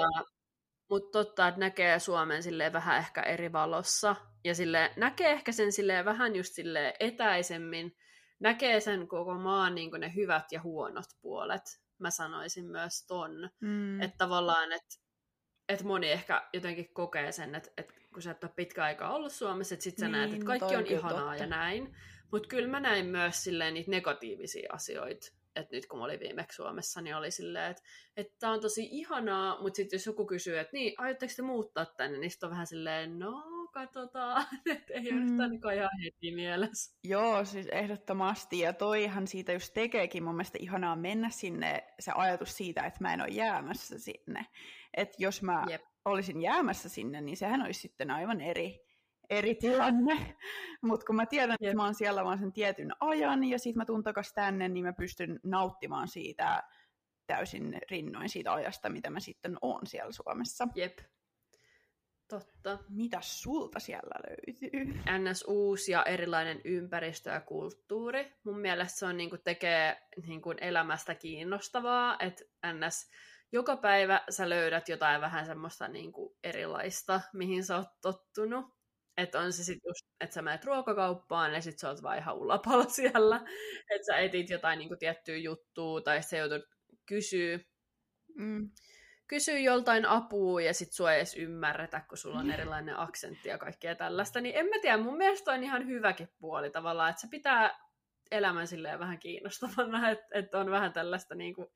Speaker 1: mutta totta, että näkee Suomen silleen vähän ehkä eri valossa, ja sille näkee ehkä sen silleen vähän just silleen etäisemmin, näkee sen koko maan niin ne hyvät ja huonot puolet. Mä sanoisin myös ton. Mm. Että tavallaan, että et moni ehkä jotenkin kokee sen, että, että kun sä et ole pitkä aikaa ollut Suomessa, että sit sä niin, näet, että kaikki on ihanaa totta. ja näin. Mutta kyllä mä näin myös silleen niitä negatiivisia asioita. Että nyt kun mä olin viimeksi Suomessa, niin oli silleen, että, tää on tosi ihanaa, mutta sitten jos joku kysyy, että niin, aiotteko te muuttaa tänne, niin sitten on vähän silleen, no katsotaan, että ei mm. ole niin ihan heti mielessä.
Speaker 2: Joo, siis ehdottomasti, ja toihan siitä just tekeekin mun mielestä ihanaa mennä sinne, se ajatus siitä, että mä en ole jäämässä sinne. Että jos mä Jep. olisin jäämässä sinne, niin sehän olisi sitten aivan eri, eri tilanne. Mutta kun mä tiedän, Jep. että mä oon siellä vaan sen tietyn ajan, ja sitten mä tuun takas tänne, niin mä pystyn nauttimaan siitä täysin rinnoin siitä ajasta, mitä mä sitten oon siellä Suomessa.
Speaker 1: Jep. Totta.
Speaker 2: Mitä sulta siellä löytyy?
Speaker 1: NS uusi ja erilainen ympäristö ja kulttuuri. Mun mielestä se on niinku tekee niinku elämästä kiinnostavaa, että NS joka päivä sä löydät jotain vähän semmoista niinku erilaista, mihin sä oot tottunut. Että on se sitten just, että sä menet ruokakauppaan ja sit sä oot vaan ihan ulapalla siellä. Että sä etit jotain niinku tiettyä juttua tai sä joudut kysyä
Speaker 2: Mm.
Speaker 1: Kysyy joltain apua ja sit sua ei edes ymmärretä, kun sulla on erilainen aksentti ja kaikkea tällaista, niin en mä tiedä, mun mielestä on ihan hyväkin puoli tavallaan, että se pitää elämän silleen vähän kiinnostavana, että, että on vähän tällaista niin kuin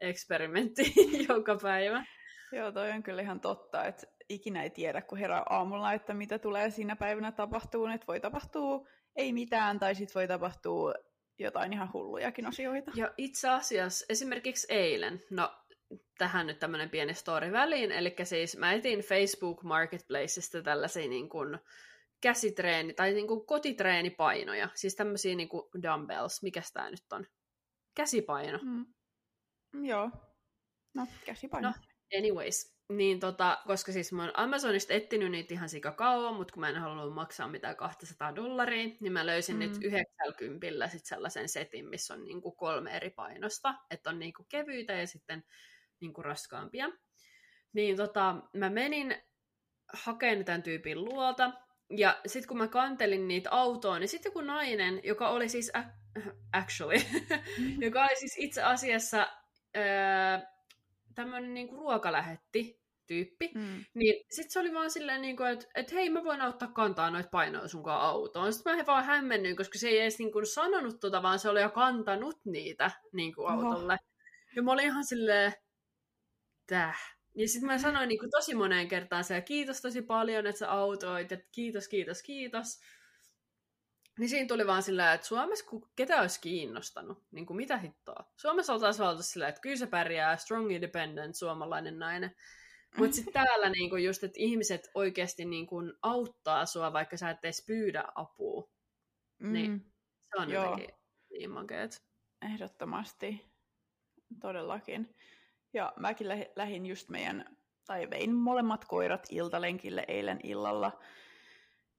Speaker 1: eksperimenttiä joka päivä.
Speaker 2: Joo, toi on kyllä ihan totta, että ikinä ei tiedä, kun herää aamulla, että mitä tulee siinä päivänä tapahtuu, että voi tapahtua ei mitään, tai sitten voi tapahtua jotain ihan hullujakin asioita.
Speaker 1: Ja itse asiassa esimerkiksi eilen, no tähän nyt tämmöinen pieni story väliin, eli siis mä etin Facebook Marketplaceista tällaisia niin kuin käsitreeni- tai niin kuin kotitreenipainoja, siis tämmöisiä niin kuin dumbbells, mikä tämä nyt on? Käsipaino.
Speaker 2: Mm. Joo. No, käsipaino.
Speaker 1: No, anyways, niin tota, koska siis mä oon Amazonista etsinyt niitä ihan sika kauan, mutta kun mä en halunnut maksaa mitään 200 dollaria, niin mä löysin mm. nyt 90 sit sellaisen setin, missä on niinku kolme eri painosta, että on niinku kevyitä ja sitten niinku raskaampia. Niin tota, mä menin hakemaan tämän tyypin luota, ja sitten kun mä kantelin niitä autoon, niin sitten joku nainen, joka oli siis actually, joka oli siis itse asiassa öö, tämmöinen niinku ruokalähetti tyyppi,
Speaker 2: Mm.
Speaker 1: niin sit se oli vaan silleen, niinku, että et hei, mä voin auttaa kantaa noita painoja sunkaan autoon. Sitten mä vaan hämmennyin, koska se ei edes niinku sanonut tota, vaan se oli jo kantanut niitä niinku autolle. Ja mä olin ihan silleen, täh. Ja sitten mä sanoin niinku tosi moneen kertaan se, kiitos tosi paljon, että sä autoit, että kiitos, kiitos, kiitos. Niin siinä tuli vaan silleen, että Suomessa ku- ketä olisi kiinnostanut, niin kuin mitä hittoa. Suomessa oltaisiin oltu silleen, että kyllä se pärjää, strong independent suomalainen nainen. Mutta sitten täällä niin kuin just, että ihmiset oikeasti niin kuin auttaa sua, vaikka sä et edes pyydä apua.
Speaker 2: Mm.
Speaker 1: Niin. Se on
Speaker 2: Joo.
Speaker 1: jotenkin niin makeet.
Speaker 2: Ehdottomasti. Todellakin. Ja mäkin lähi- lähdin just meidän, tai vein molemmat koirat iltalenkille eilen illalla.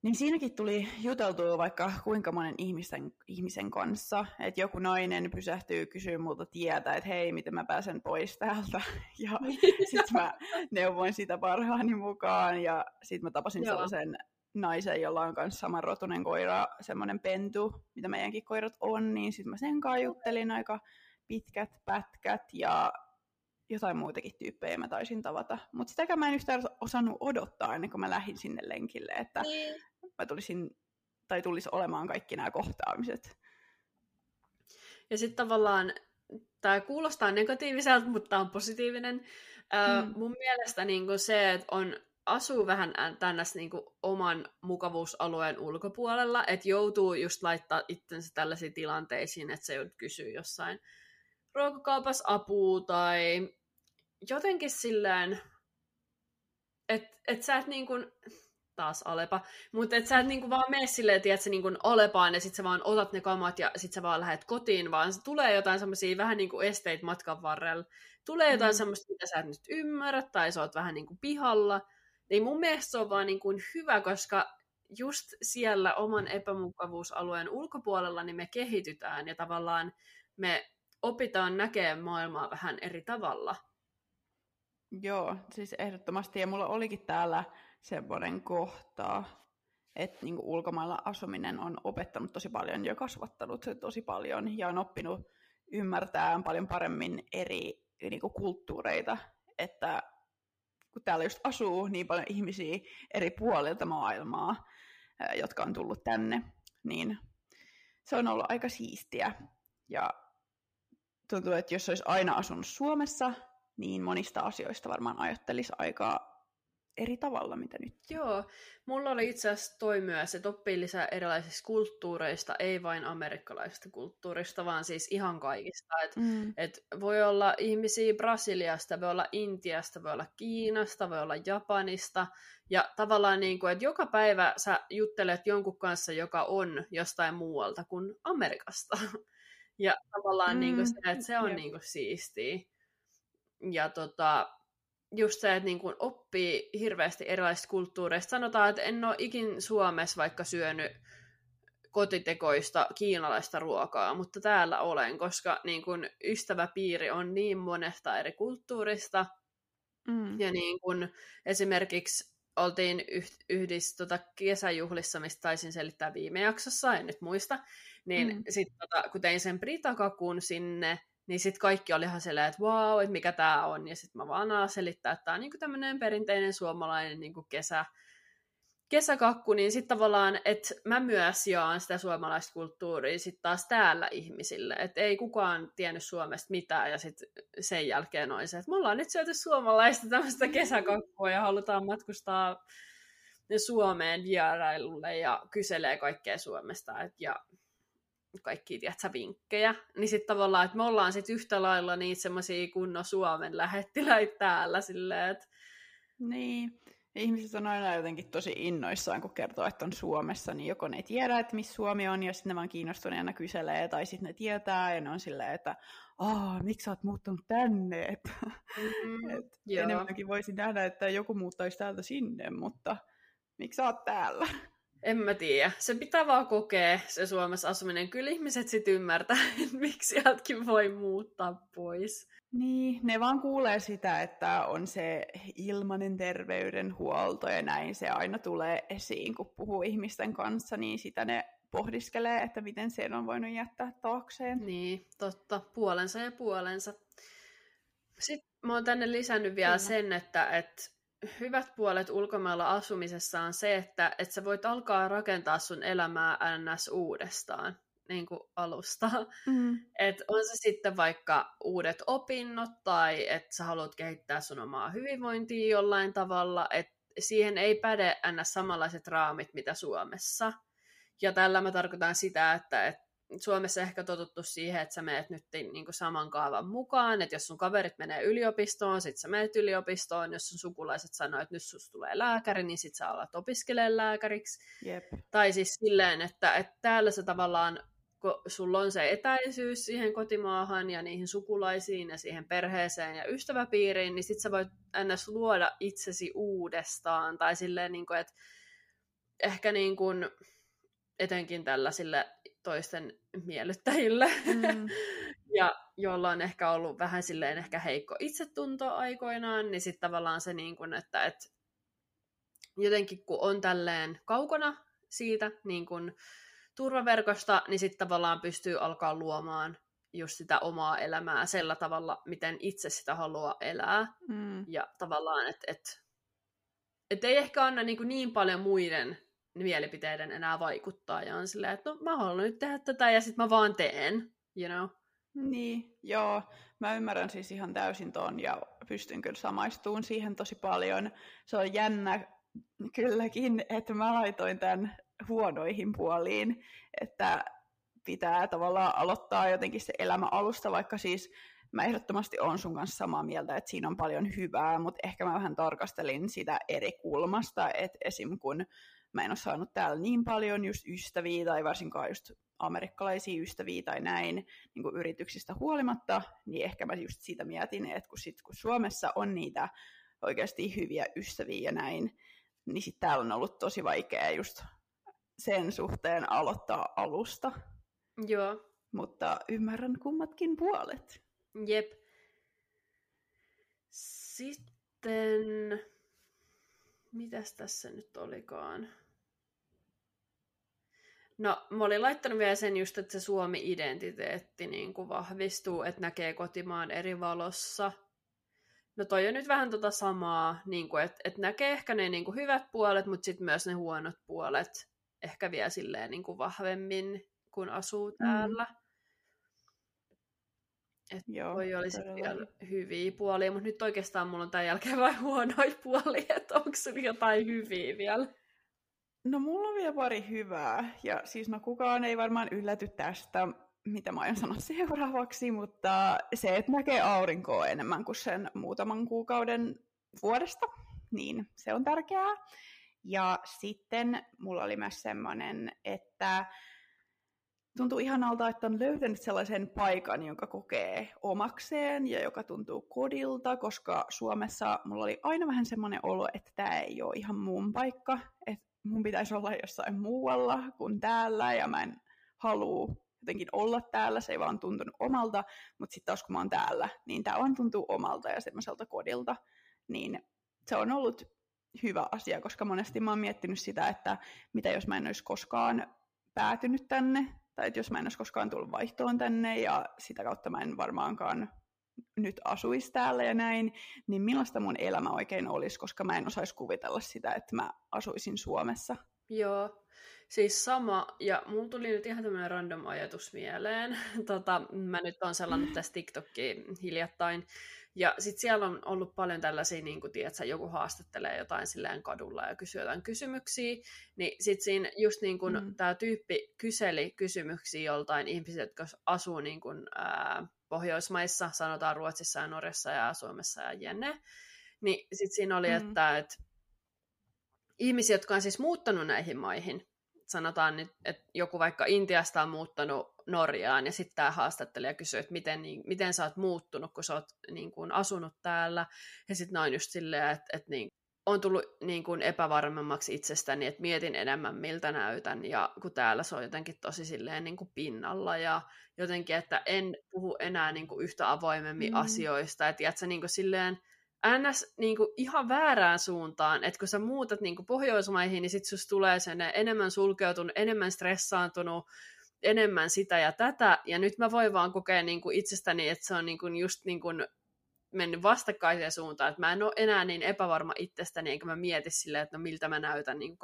Speaker 2: Niin siinäkin tuli juteltua vaikka kuinka monen ihmisen, ihmisen kanssa, että joku nainen pysähtyy kysyä multa tietä, että hei, miten mä pääsen pois täältä. Ja sitten mä neuvoin sitä parhaani mukaan ja sitten mä tapasin
Speaker 1: Joo.
Speaker 2: sellaisen naisen, jolla on myös samanrotunen koira, semmoinen pentu, mitä meidänkin koirat on, niin sitten mä sen kanssa juttelin aika pitkät pätkät ja jotain muitakin tyyppejä mä taisin tavata. Mutta sitäkään mä en yhtään osannut odottaa ennen kuin mä lähdin sinne lenkille, että
Speaker 1: Niin.
Speaker 2: mä tulisin, tai tulisi olemaan kaikki nämä kohtaamiset.
Speaker 1: Ja sitten tavallaan tämä kuulostaa negatiiviselta, mutta tämä on positiivinen. Ö,
Speaker 2: Mm.
Speaker 1: mun mielestä niinku se, että on asuu vähän tänne niinku oman mukavuusalueen ulkopuolella, että joutuu just laittaa itsensä tällaisiin tilanteisiin, että se joudut kysyä jossain ruokakaupassa apua tai jotenkin silleen, että et sä et niinku, taas Alepa, mutta et sä et niinku vaan mene silleen, tiedätkö, niinku Alepaan ja sit sä vaan otat ne kamat ja sit sä vaan lähdet kotiin, vaan se tulee jotain semmosia vähän niinku esteitä matkan varrella. Tulee jotain
Speaker 2: Mm.
Speaker 1: semmoista, mitä sä et nyt ymmärrä, tai sä oot vähän niinku pihalla. Niin mun mielestä se on vaan niinku hyvä, koska just siellä oman epämukavuusalueen ulkopuolella niin me kehitytään ja tavallaan me opitaan näkemään maailmaa vähän eri tavalla.
Speaker 2: Joo, siis ehdottomasti. Ja mulla olikin täällä semmoinen kohta, että niinku ulkomailla asuminen on opettanut tosi paljon ja kasvattanut tosi paljon ja on oppinut ymmärtää paljon paremmin eri niinku kulttuureita, että kun täällä just asuu niin paljon ihmisiä eri puolilta maailmaa, jotka on tullut tänne, niin se on ollut aika siistiä. Ja tuntuu, että jos olisi aina asunut Suomessa, niin monista asioista varmaan ajattelisi aika eri tavalla, mitä nyt.
Speaker 1: Joo, mulla oli itse asiassa toi myös, että oppii lisää erilaisista kulttuureista, ei vain amerikkalaisesta kulttuurista, vaan siis ihan kaikista. Et,
Speaker 2: Mm.
Speaker 1: et voi olla ihmisiä Brasiliasta, voi olla Intiasta, voi olla Kiinasta, voi olla Japanista. Ja tavallaan niin kuin, että joka päivä sä juttelet jonkun kanssa, joka on jostain muualta kuin Amerikasta. Ja tavallaan
Speaker 2: Mm,
Speaker 1: niin kuin se, että se on
Speaker 2: jep.
Speaker 1: niin kuin siistiä. Ja tota, just se, että niin kuin oppii hirveästi erilaisista kulttuureista. Sanotaan, että en ole ikin Suomessa vaikka syönyt kotitekoista kiinalaista ruokaa, mutta täällä olen, koska niin kuin ystäväpiiri on niin monesta eri kulttuurista. Mm. Ja niin kuin esimerkiksi oltiin yhdessä tota kesäjuhlissa, mistä taisin selittää viime jaksossa, en nyt muista, niin mm. sitten tota, kun tein sen britakakun sinne, niin sitten kaikki oli ihan silleen, että wow, että mikä tämä on. Ja sitten mä vaan selittää, että tämä on niinku tämmöinen perinteinen suomalainen niinku kesä, kesäkakku, niin sitten tavallaan, että mä myös jaan sitä suomalaista kulttuuria sitten taas täällä ihmisille. Että ei kukaan tiennyt Suomesta mitään ja sitten sen jälkeen on se, että me ollaan nyt syöty suomalaista tämmöistä kesäkakkua ja halutaan matkustaa Suomeen vierailulle ja kyselee kaikkea Suomesta. Et, ja kaikki tiedätkö, vinkkejä, niin sitten tavallaan, että me ollaan sitten yhtä lailla niitä semmoisia kunnon Suomen lähettiläitä täällä silleen, että...
Speaker 2: Niin, ihmiset on aina jotenkin tosi innoissaan, kun kertoo, että on Suomessa, niin joko ne ei tiedä, että missä Suomi on, ja sitten ne vaan kiinnostuneena kyselee, tai sitten ne tietää, ja ne on silleen, että aah, miksi sä oot muuttanut tänne? Että mm, et enemmänkin voisi nähdä, että joku muuttaisi täältä sinne, mutta miksi sä oot täällä?
Speaker 1: En mä tiedä. Se pitää vaan kokea se Suomessa asuminen. Kyllä ihmiset sitten ymmärtää, että miksi sieltäkin voi muuttaa pois.
Speaker 2: Niin, ne vaan kuulee sitä, että on se ilmainen terveydenhuolto ja näin se aina tulee esiin, kun puhuu ihmisten kanssa, niin sitä ne pohdiskelee, että miten sen on voinut jättää taakseen.
Speaker 1: Niin, totta. Puolensa ja puolensa. Sitten mä oon tänne lisännyt vielä Kyllä. sen, että, että hyvät puolet ulkomailla asumisessa on se, että, että sä voit alkaa rakentaa sun elämää ns. uudestaan niin kuin alusta. Mm. Et on se sitten vaikka uudet opinnot tai että sä haluat kehittää sun omaa hyvinvointia jollain tavalla, että siihen ei päde ns. samanlaiset raamit, mitä Suomessa. Ja tällä mä tarkoitan sitä, että, että Suomessa ehkä totuttu siihen, että sä meet nyt niin kuin saman kaavan mukaan, että jos sun kaverit menee yliopistoon, sit sä menet yliopistoon, jos sun sukulaiset sanoo, että nyt susta tulee lääkäri, niin sit sä alat opiskelemaan lääkäriksi.
Speaker 2: Yep.
Speaker 1: Tai siis silleen, että, että täällä sä tavallaan, kun sulla on se etäisyys siihen kotimaahan ja niihin sukulaisiin ja siihen perheeseen ja ystäväpiiriin, niin sit sä voit ennäs luoda itsesi uudestaan. Tai silleen, niin kuin, että ehkä niin kuin, etenkin tällaisille toisten miellyttäjille. Mm. ja jolla on ehkä ollut vähän silleen ehkä heikko itsetunto aikoinaan, niin sitten tavallaan se niin kuin, että et jotenkin kun on tälleen kaukana siitä niin kuin turvaverkosta, niin sitten tavallaan pystyy alkaa luomaan just sitä omaa elämää sellä tavalla, miten itse sitä haluaa elää. Mm. Ja tavallaan, että et, et ei ehkä anna niin, kuin niin paljon muiden mielipiteiden enää vaikuttaa. Ja on silleen, että no mä haluan nyt tehdä tätä ja sitten mä vaan teen, you know.
Speaker 2: Niin, joo. Mä ymmärrän siis ihan täysin ton ja pystyn kyllä samaistuun siihen tosi paljon. Se on jännä kylläkin, että mä laitoin tämän huonoihin puoliin, että pitää tavallaan aloittaa jotenkin se elämä alusta, vaikka siis mä ehdottomasti on sun kanssa samaa mieltä, että siinä on paljon hyvää, mutta ehkä mä vähän tarkastelin sitä eri kulmasta, että esim. kun mä en ole saanut täällä niin paljon just ystäviä tai varsinkaan just amerikkalaisia ystäviä tai näin niin kuin yrityksistä huolimatta, niin ehkä mä just siitä mietin, että kun, sit, kun Suomessa on niitä oikeasti hyviä ystäviä ja näin, niin sitten täällä on ollut tosi vaikea just sen suhteen aloittaa alusta.
Speaker 1: Joo.
Speaker 2: Mutta ymmärrän kummatkin puolet.
Speaker 1: Jep. Sitten... Mitäs tässä nyt olikaan? No, mä olin laittanut vielä sen just, että se Suomi-identiteetti niin kuin vahvistuu, että näkee kotimaan eri valossa. No toi on nyt vähän tota samaa, niin kuin, että, että näkee ehkä ne niin kuin hyvät puolet, mutta sitten myös ne huonot puolet ehkä vielä silleen niin kuin vahvemmin, kun asuu mm. täällä. Mm. Että Joo, toi olisi vielä hyviä puolia, mutta nyt oikeastaan mulla on tämän jälkeen vain huonoja puolia, että onko sulla jotain hyviä vielä?
Speaker 2: No mulla on vielä pari hyvää, ja siis no kukaan ei varmaan ylläty tästä, mitä mä aion sanoa seuraavaksi, mutta se, että näkee aurinkoa enemmän kuin sen muutaman kuukauden vuodesta, niin se on tärkeää. Ja sitten mulla oli myös semmoinen, että tuntuu ihanalta, että on löytänyt sellaisen paikan, jonka kokee omakseen ja joka tuntuu kodilta, koska Suomessa mulla oli aina vähän semmoinen olo, että tämä ei ole ihan mun paikka, että mun pitäisi olla jossain muualla kuin täällä ja mä en halua jotenkin olla täällä, se ei vaan tuntunut omalta, mutta sitten taas kun mä oon täällä, niin tämä vaan tuntuu omalta ja semmoiselta kodilta, niin se on ollut hyvä asia, koska monesti mä oon miettinyt sitä, että mitä jos mä en olisi koskaan päätynyt tänne, tai että jos mä en olisi koskaan tullut vaihtoon tänne ja sitä kautta mä en varmaankaan nyt asuisi täällä ja näin, niin millaista mun elämä oikein olisi, koska mä en osaisi kuvitella sitä, että mä asuisin Suomessa.
Speaker 1: Joo, siis sama, ja mulla tuli nyt ihan tämmöinen random ajatus mieleen. Tota, mä nyt on selannut tässä TikTokia hiljattain, ja sitten siellä on ollut paljon tällaisia, niin kuin tiedät, joku haastattelee jotain silleen kadulla ja kysyy jotain kysymyksiä, niin sitten siinä just niin kuin mm. tämä tyyppi kyseli kysymyksiä joltain ihmisiltä, jotka asuu niin kuin, ää, Pohjoismaissa, sanotaan Ruotsissa ja Norjassa ja Suomessa ja jenne, niin sitten siinä oli, mm. että, että ihmisiä, jotka on siis muuttanut näihin maihin, sanotaan nyt, että joku vaikka Intiasta on muuttanut Norjaan, ja sitten tämä haastattelija kysyy, että miten, niin, miten sä oot muuttunut, kun sä oot niin kuin, asunut täällä, ja sitten noin just silleen, että, että niin, on tullut niin kuin epävarmemmaksi itsestäni, että mietin enemmän, miltä näytän, ja kun täällä se on jotenkin tosi silleen niin kuin pinnalla, ja jotenkin, että en puhu enää niin kuin yhtä avoimemmin mm. asioista, että jätsä niin kuin silleen, ns. Niin kuin ihan väärään suuntaan, että kun sä muutat niin kuin Pohjoismaihin, niin sit susta tulee sen enemmän sulkeutunut, enemmän stressaantunut, enemmän sitä ja tätä, ja nyt mä voin vaan kokea niin kuin itsestäni, että se on niin kuin just niin kuin mennyt vastakkaiseen suuntaan, että mä en ole enää niin epävarma itsestäni, enkä mä mieti silleen, että no miltä mä näytän niin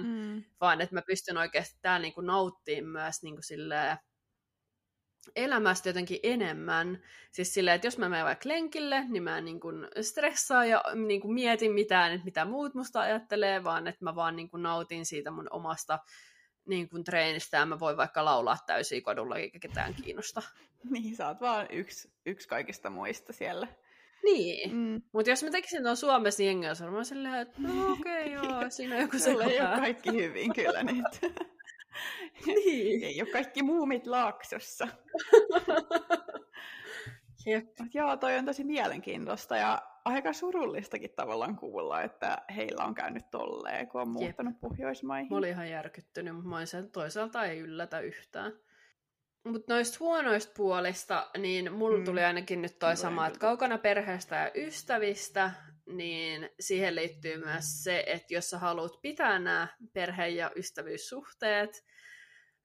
Speaker 1: 24-7, mm. vaan että mä pystyn oikeasti täällä niin nauttimaan myös niin kuin silleen, elämästä jotenkin enemmän. Siis silleen, että jos mä menen vaikka lenkille, niin mä en niin kuin stressaa ja niin kuin mietin mitään, että mitä muut musta ajattelee, vaan että mä vaan niin kuin nautin siitä mun omasta niin kuin treenistä ja mä voin vaikka laulaa täysin kodulla eikä ketään kiinnosta.
Speaker 2: niin, sä oot vaan yksi, yksi kaikista muista siellä.
Speaker 1: Niin, mm. mutta jos mä tekisin tuon Suomessa, niin jengi olisi silleen, että no okei, okay, joo, siinä on joku
Speaker 2: Sulla ei ole kaikki hyvin kyllä nyt.
Speaker 1: niin.
Speaker 2: Ei ole kaikki muumit laaksossa.
Speaker 1: Jep.
Speaker 2: Joo, toi on tosi mielenkiintoista ja aika surullistakin tavallaan kuulla, että heillä on käynyt tolleen, kun on muuttanut Jep. Pohjoismaihin.
Speaker 1: Mä olin ihan järkyttynyt, mutta mä sen toisaalta ei yllätä yhtään. Mutta noista huonoista puolista, niin mulla mm. tuli ainakin nyt toi sama, että kaukana perheestä ja ystävistä, niin siihen liittyy myös se, että jos sä haluat pitää nämä perhe- ja ystävyyssuhteet,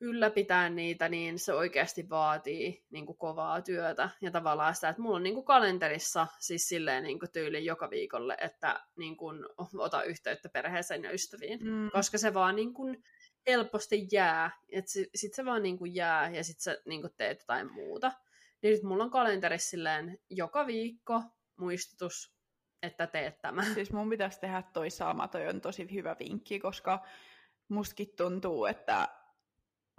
Speaker 1: ylläpitää niitä, niin se oikeasti vaatii niin kuin kovaa työtä. Ja tavallaan sitä, että mulla on niin kuin kalenterissa siis silleen niin kuin tyyli joka viikolle, että niin kuin, ota yhteyttä perheeseen ja ystäviin. Mm. Koska se vaan niin kuin helposti jää. Että sit se vaan niin kuin jää ja sit sä niin kuin teet jotain muuta. Niin nyt mulla on kalenterissa silleen joka viikko muistutus, että teet tämä.
Speaker 2: Siis mun pitäisi tehdä toi sama, toi on tosi hyvä vinkki, koska mustakin tuntuu, että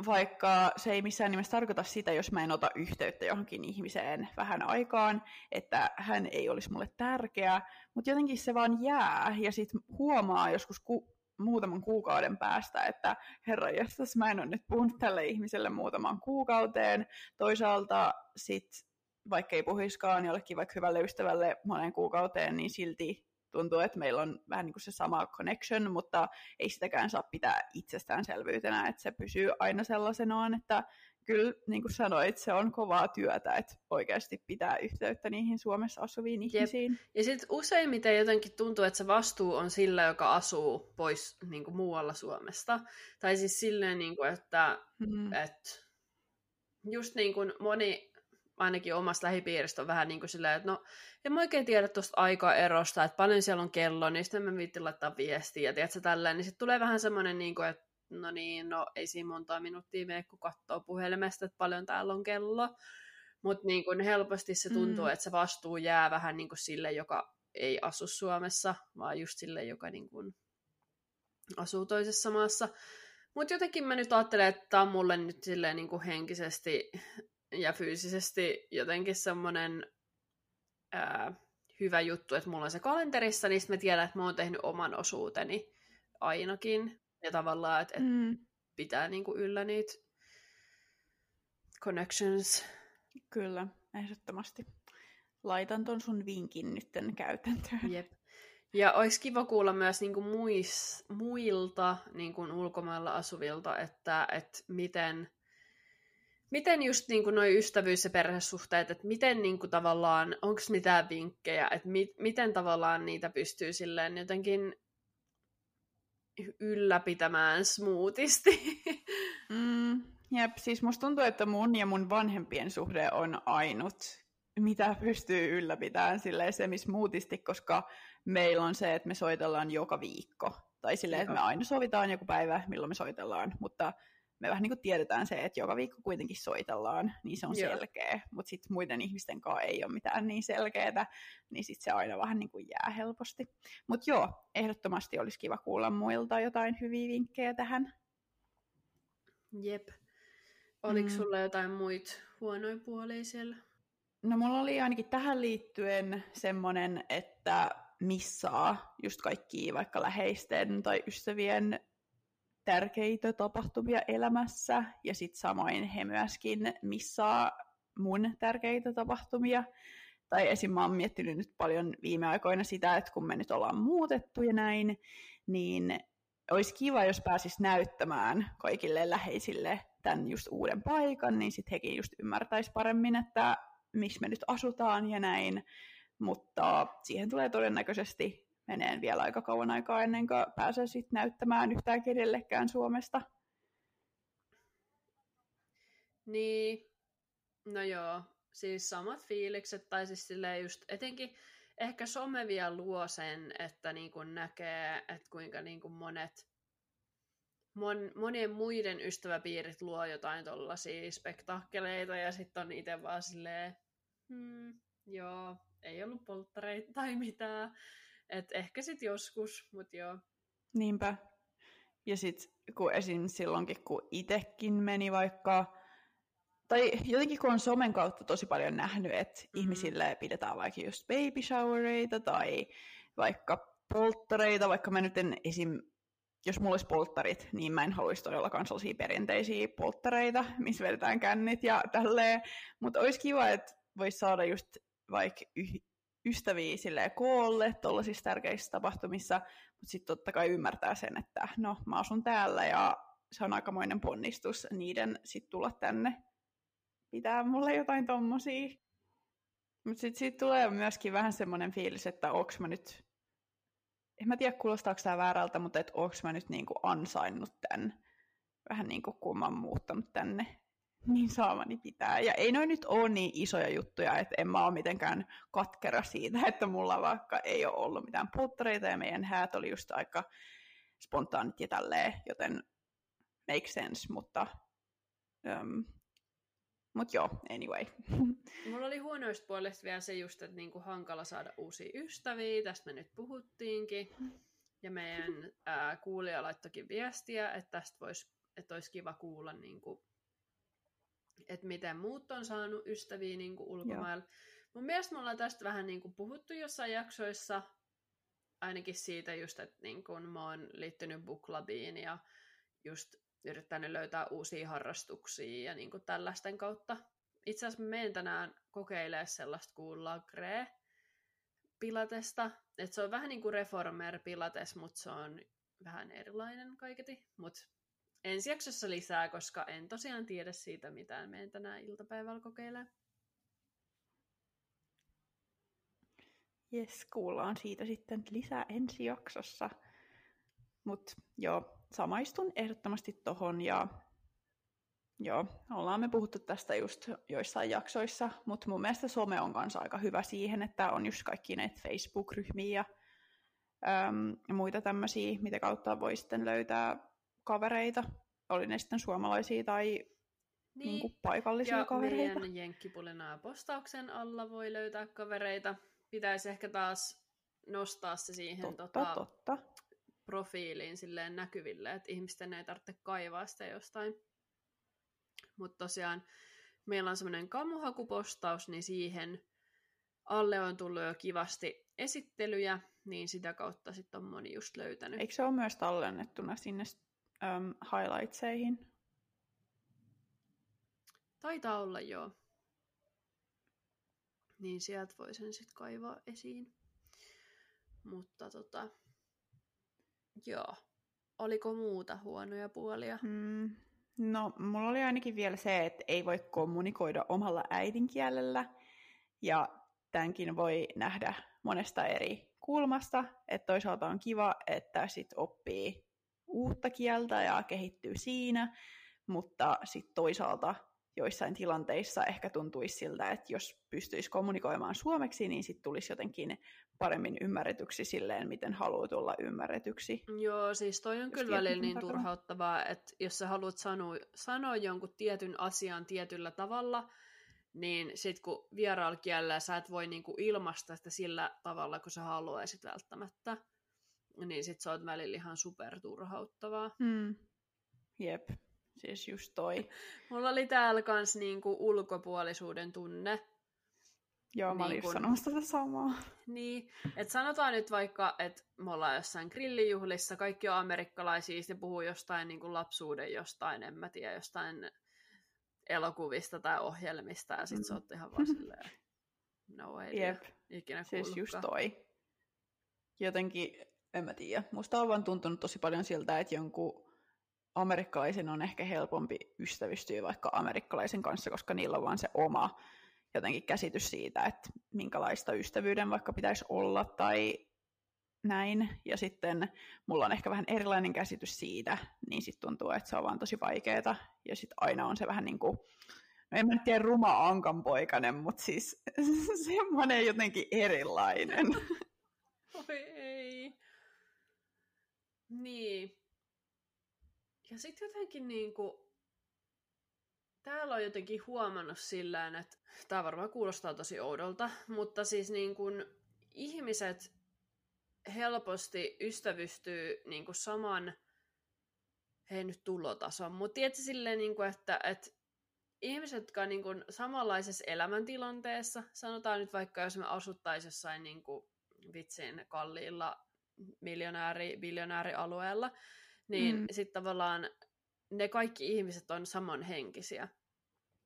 Speaker 2: vaikka se ei missään nimessä tarkoita sitä, jos mä en ota yhteyttä johonkin ihmiseen vähän aikaan, että hän ei olisi mulle tärkeä, mutta jotenkin se vaan jää ja sitten huomaa joskus ku- muutaman kuukauden päästä, että herra jestas, mä en ole nyt puhunut tälle ihmiselle muutaman kuukauteen. Toisaalta sitten vaikka ei puhiskaan jollekin vaikka hyvälle ystävälle monen kuukauteen, niin silti tuntuu, että meillä on vähän niin kuin se sama connection, mutta ei sitäkään saa pitää itsestäänselvyytenä, että se pysyy aina sellaisenaan, että kyllä niin kuin sanoit, se on kovaa työtä, että oikeasti pitää yhteyttä niihin Suomessa asuviin Jep. ihmisiin.
Speaker 1: Ja sitten useimmiten jotenkin tuntuu, että se vastuu on sillä, joka asuu pois niin kuin muualla Suomesta. Tai siis silleen, niin kuin, että, mm. että just niin kuin moni ainakin omasta lähipiiristä on vähän niin kuin silleen, että no, en mä oikein tiedä tuosta aikaerosta, että paljon siellä on kello, niin sitten mä viittin laittaa viestiä, ja tiedätkö tälleen, niin sitten tulee vähän semmoinen, niin kuin, että no niin, no ei siinä montaa minuuttia mene, kun katsoo puhelimesta, että paljon täällä on kello. Mutta niin kuin helposti se tuntuu, mm. että se vastuu jää vähän niin kuin sille, joka ei asu Suomessa, vaan just sille, joka niin kuin asuu toisessa maassa. Mutta jotenkin mä nyt ajattelen, että tämä on mulle nyt silleen niin kuin henkisesti ja fyysisesti jotenkin semmoinen hyvä juttu, että mulla on se kalenterissa, niin mä tiedän, että mä oon tehnyt oman osuuteni ainakin. Ja tavallaan, että, mm. pitää niinku yllä niitä connections.
Speaker 2: Kyllä, ehdottomasti. Laitan ton sun vinkin nytten käytäntöön.
Speaker 1: Jep. Ja olisi kiva kuulla myös niin kuin muis, muilta niin kuin ulkomailla asuvilta, että, että miten, miten just niin kuin noi ystävyys- ja perhesuhteet, että miten niin kuin tavallaan, onko mitään vinkkejä, että mi, miten tavallaan niitä pystyy silleen jotenkin ylläpitämään smoothisti.
Speaker 2: Mm, jep, siis musta tuntuu, että mun ja mun vanhempien suhde on ainut, mitä pystyy ylläpitämään silleen semismoothisti, koska meillä on se, että me soitellaan joka viikko. Tai silleen, että me aina sovitaan joku päivä, milloin me soitellaan, mutta me vähän niin kuin tiedetään se, että joka viikko kuitenkin soitellaan, niin se on Joo. selkeä. Mutta sitten muiden ihmisten kanssa ei ole mitään niin selkeää, niin sitten se aina vähän niin kuin jää helposti. Mutta joo, ehdottomasti olisi kiva kuulla muilta jotain hyviä vinkkejä tähän.
Speaker 1: Jep. Oliko mm. sulla jotain muita huonoja puolia siellä?
Speaker 2: No mulla oli ainakin tähän liittyen semmoinen, että missaa just kaikki vaikka läheisten tai ystävien tärkeitä tapahtumia elämässä, ja sitten samoin he myöskin missaa mun tärkeitä tapahtumia. Tai esim. mä oon miettinyt nyt paljon viime aikoina sitä, että kun me nyt ollaan muutettu ja näin, niin olisi kiva, jos pääsis näyttämään kaikille läheisille tämän just uuden paikan, niin sitten hekin just ymmärtäisi paremmin, että missä me nyt asutaan ja näin. Mutta siihen tulee todennäköisesti menee vielä aika kauan aikaa ennen kuin pääsee sit näyttämään yhtään kenellekään Suomesta.
Speaker 1: Niin, no joo, siis samat fiilikset, tai siis silleen just etenkin ehkä some vielä luo sen, että niin kuin näkee, että kuinka niin kuin monet, mon, monien muiden ystäväpiirit luo jotain tollaisia spektaakkeleita, ja sitten on itse vaan silleen, hmm, joo, ei ollut polttareita tai mitään. Et ehkä sitten joskus, mutta joo.
Speaker 2: Niinpä. Ja sitten kun esim. silloinkin, kun itekin meni vaikka, tai jotenkin kun on somen kautta tosi paljon nähnyt, että mm-hmm. ihmisille pidetään vaikka just baby showereita tai vaikka polttareita, vaikka mä nyt en esim jos mulla olisi polttarit, niin mä en haluaisi todellakaan sellaisia perinteisiä polttareita, missä vedetään kännit ja tälleen. Mutta olisi kiva, että voisi saada just vaikka ystäviä silleen koolle tuollaisissa tärkeissä tapahtumissa, mutta sitten totta kai ymmärtää sen, että no mä asun täällä ja se on aikamoinen ponnistus niiden sitten tulla tänne pitää mulle jotain tommosia. Mutta sitten siitä tulee myöskin vähän semmoinen fiilis, että onks mä nyt, en mä tiedä kuulostaako tämä väärältä, mutta että onks mä nyt niinku ansainnut tämän, vähän niin kuin kun mä oon muuttanut tänne niin saamani pitää. Ja ei noin nyt ole niin isoja juttuja, että en mä ole mitenkään katkera siitä, että mulla vaikka ei ole ollut mitään polttareita ja meidän häät oli just aika spontaanit ja tälleen, joten make sense, mutta um, mut joo, anyway.
Speaker 1: Mulla oli huonoista puolesta vielä se just, että niinku hankala saada uusia ystäviä, tästä me nyt puhuttiinkin. Ja meidän ää, kuulija laittokin viestiä, että tästä vois, että olisi kiva kuulla niinku että miten muut on saanut ystäviä niin kuin ulkomailla. Joo. Mun mielestä me ollaan tästä vähän niin kuin puhuttu jossain jaksoissa, ainakin siitä just, että niin kuin mä oon liittynyt Booklabiin ja just yrittänyt löytää uusia harrastuksia ja niin kuin tällaisten kautta. Itse asiassa mä menen tänään kokeilemaan sellaista kuin Lagre Pilatesta. että se on vähän niin kuin Reformer Pilates, mutta se on vähän erilainen kaiketi. Mutta ensi jaksossa lisää, koska en tosiaan tiedä siitä mitään. Menen tänään iltapäivällä kokeilemaan.
Speaker 2: Jes, kuullaan siitä sitten lisää ensi jaksossa. Mutta joo, samaistun ehdottomasti tohon ja joo, ollaan me puhuttu tästä just joissain jaksoissa, mutta mun mielestä some on kanssa aika hyvä siihen, että on just kaikki näitä Facebook-ryhmiä ja äm, muita tämmöisiä, mitä kautta voi sitten löytää kavereita, oli ne sitten suomalaisia tai niin. Niin kuin paikallisia
Speaker 1: ja
Speaker 2: kavereita.
Speaker 1: meidän jenkkipulinaa postauksen alla voi löytää kavereita. Pitäisi ehkä taas nostaa se siihen
Speaker 2: totta, tota, totta.
Speaker 1: profiiliin silleen näkyville, että ihmisten ei tarvitse kaivaa sitä jostain. Mutta tosiaan meillä on semmoinen kamuhakupostaus, niin siihen alle on tullut jo kivasti esittelyjä, niin sitä kautta sitten on moni just löytänyt.
Speaker 2: Eikö se ole myös tallennettuna sinne um, highlightseihin?
Speaker 1: Taitaa olla joo. Niin sieltä voi sen sitten kaivaa esiin. Mutta tota, joo. Oliko muuta huonoja puolia?
Speaker 2: Mm, no, mulla oli ainakin vielä se, että ei voi kommunikoida omalla äidinkielellä. Ja tämänkin voi nähdä monesta eri kulmasta. Että toisaalta on kiva, että sit oppii uutta kieltä ja kehittyy siinä, mutta sitten toisaalta joissain tilanteissa ehkä tuntuisi siltä, että jos pystyisi kommunikoimaan suomeksi, niin sitten tulisi jotenkin paremmin ymmärretyksi silleen, miten haluaa tulla ymmärretyksi.
Speaker 1: Joo, siis toi on kyllä välillä niin takana. turhauttavaa, että jos sä haluat sanoa, sanoa jonkun tietyn asian tietyllä tavalla, niin sit kun vieraalla kielellä sä et voi niinku ilmaista sitä sillä tavalla, kun sä haluaisit välttämättä, niin sit se on välillä ihan superturhauttavaa.
Speaker 2: Mm. Jep. Siis just toi.
Speaker 1: Mulla oli täällä kans niinku ulkopuolisuuden tunne.
Speaker 2: Joo, mä olin niin sanomassa tätä samaa.
Speaker 1: Niin, että sanotaan nyt vaikka, että me ollaan jossain grillijuhlissa, kaikki on amerikkalaisia, sitten puhuu jostain niin kuin lapsuuden jostain, en mä tiedä, jostain elokuvista tai ohjelmista, ja sitten mm. sä oot ihan vaan silleen, no idea, Jep. ikinä
Speaker 2: Siis just toi. Jotenkin, en mä tiedä, musta on vaan tuntunut tosi paljon siltä, että jonkun amerikkalaisen on ehkä helpompi ystävystyä vaikka amerikkalaisen kanssa, koska niillä on vaan se oma jotenkin käsitys siitä, että minkälaista ystävyyden vaikka pitäisi olla tai näin. Ja sitten mulla on ehkä vähän erilainen käsitys siitä, niin sitten tuntuu, että se on vaan tosi vaikeaa. Ja sitten aina on se vähän niin kuin, no en mä tiedä ruma ankanpoikainen, mutta siis semmoinen jotenkin erilainen.
Speaker 1: Oi ei. Niin, ja sitten jotenkin niin kuin, täällä on jotenkin huomannut sillä että tämä varmaan kuulostaa tosi oudolta, mutta siis niin ihmiset helposti ystävystyy niin kuin saman, hei nyt tulotason, mutta tiedätkö silleen, niin että, että ihmiset, jotka on niin samanlaisessa elämäntilanteessa, sanotaan nyt vaikka jos me asuttaisiin jossain niin kuin vitsin kalliilla miljonääri, biljonäärialueella, niin mm. sitten tavallaan ne kaikki ihmiset on samanhenkisiä